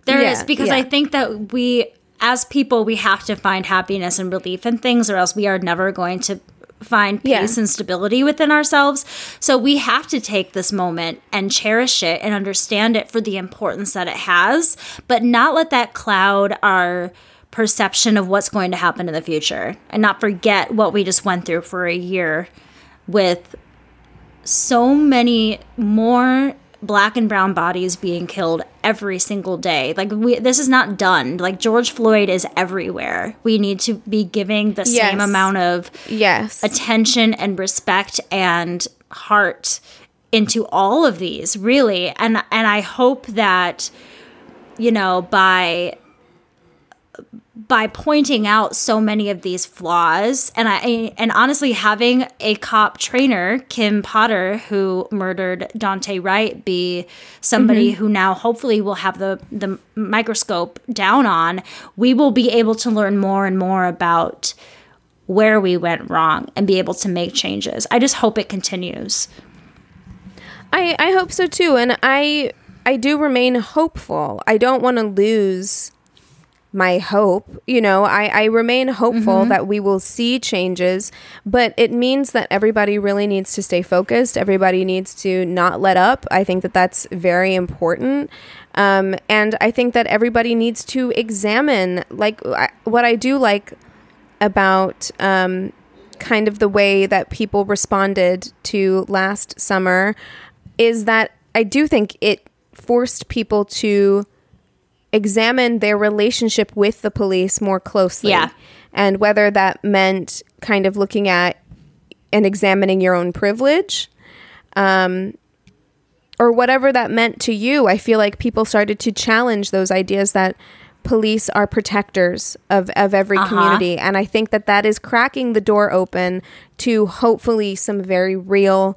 There is Yeah, because yeah. I think that we, as people, we have to find happiness and relief in things, or else we are never going to find peace Yeah. and stability within ourselves. So we have to take this moment and cherish it and understand it for the importance that it has, but not let that cloud our perception of what's going to happen in the future and not forget what we just went through for a year with so many more black and brown bodies being killed every single day. Like we this is not done. Like George Floyd is everywhere. We need to be giving the same amount of Yes. attention and respect and heart into all of these, really. And and I hope that you know, by by pointing out so many of these flaws and I and honestly having a cop trainer Kim Potter who murdered Daunte Wright be somebody mm-hmm. who now hopefully will have the the microscope down on we will be able to learn more and more about where we went wrong and be able to make changes. I just hope it continues. I, I hope so too, and I I do remain hopeful. I don't want to lose my hope. You know, I, I remain hopeful that we will see changes, but it means that everybody really needs to stay focused. Everybody needs to not let up. I think that that's very important. Um, and I think that everybody needs to examine, like, I, what I do like about um, kind of the way that people responded to last summer is that I do think it forced people to examine their relationship with the police more closely. Yeah. And whether that meant kind of looking at and examining your own privilege um, or whatever that meant to you. I feel like people started to challenge those ideas that police are protectors of, of every Uh-huh. community. And I think that that is cracking the door open to hopefully some very real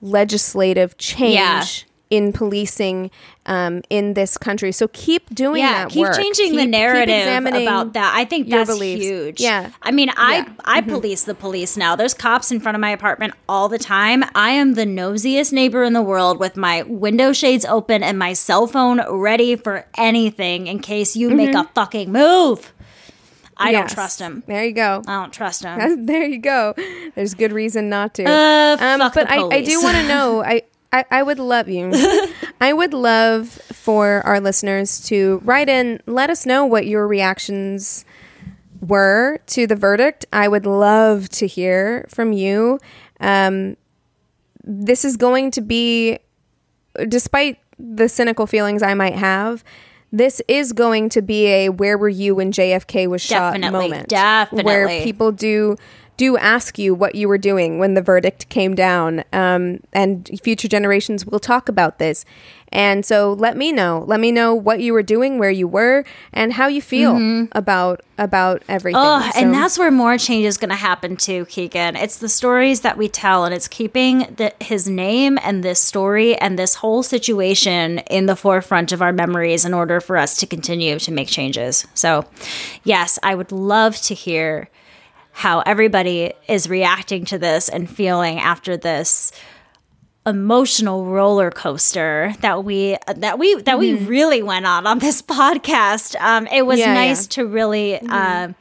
legislative change Yeah. In policing um, in this country. So keep doing yeah, that keep work. changing the Keep- keep narrative about that. I think that's beliefs. huge. Yeah. I mean, I Yeah. Mm-hmm. I police the police now. There's cops in front of my apartment all the time. I am the nosiest neighbor in the world with my window shades open and my cell phone ready for anything in case you make a fucking move. I don't Mm-hmm. Trust him. There you go. I don't trust him. there you go. There's good reason not to. Uh, um, fuck but the I, I do want to know. I, I, I would love you. I would love for our listeners to write in. Let us know what your reactions were to the verdict. I would love to hear from you. Um, this is going to be, despite the cynical feelings I might have, this is going to be a "Where were you when JFK was shot?" Definitely, moment, definitely. where people do do ask you what you were doing when the verdict came down, um, and future generations will talk about this. And so, let me know. Let me know what you were doing, where you were, and how you feel about about everything. Oh, and that's where more change is going to happen too, Keegan. It's the stories that we tell, and it's keeping the, his name and this story and this whole situation in the forefront of our memories in order for us to continue to make changes. So, yes, I would love to hear how everybody is reacting to this and feeling after this emotional roller coaster that we that we that we really went on on this podcast. Um, it was Yeah, nice yeah. to really um,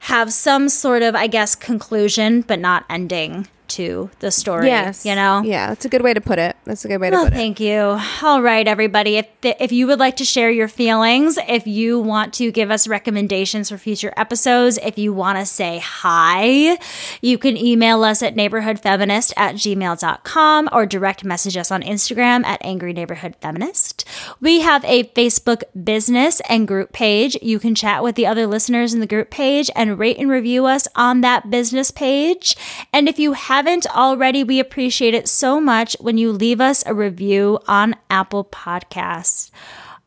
have some sort of, I guess, conclusion, but not ending to the story. yes, you know. yeah, that's a good way to put it. That's a good way to Oh, put it. thank you. All right, everybody. If if you would like to share your feelings, if you want to give us recommendations for future episodes, if you want to say hi, you can email us at neighborhoodfeminist at gmail.com or direct message us on Instagram at Angry Neighborhood Feminist. We have a Facebook business and group page. You can chat with the other listeners in the group page and rate and review us on that business page. And if you haven't already, we appreciate it so much when you leave us a review on Apple Podcasts.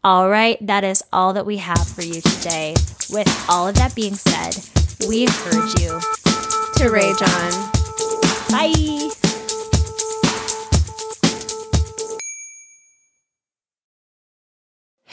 All right, that is all that we have for you today. With all of that being said, we encourage you. To rage on. Bye.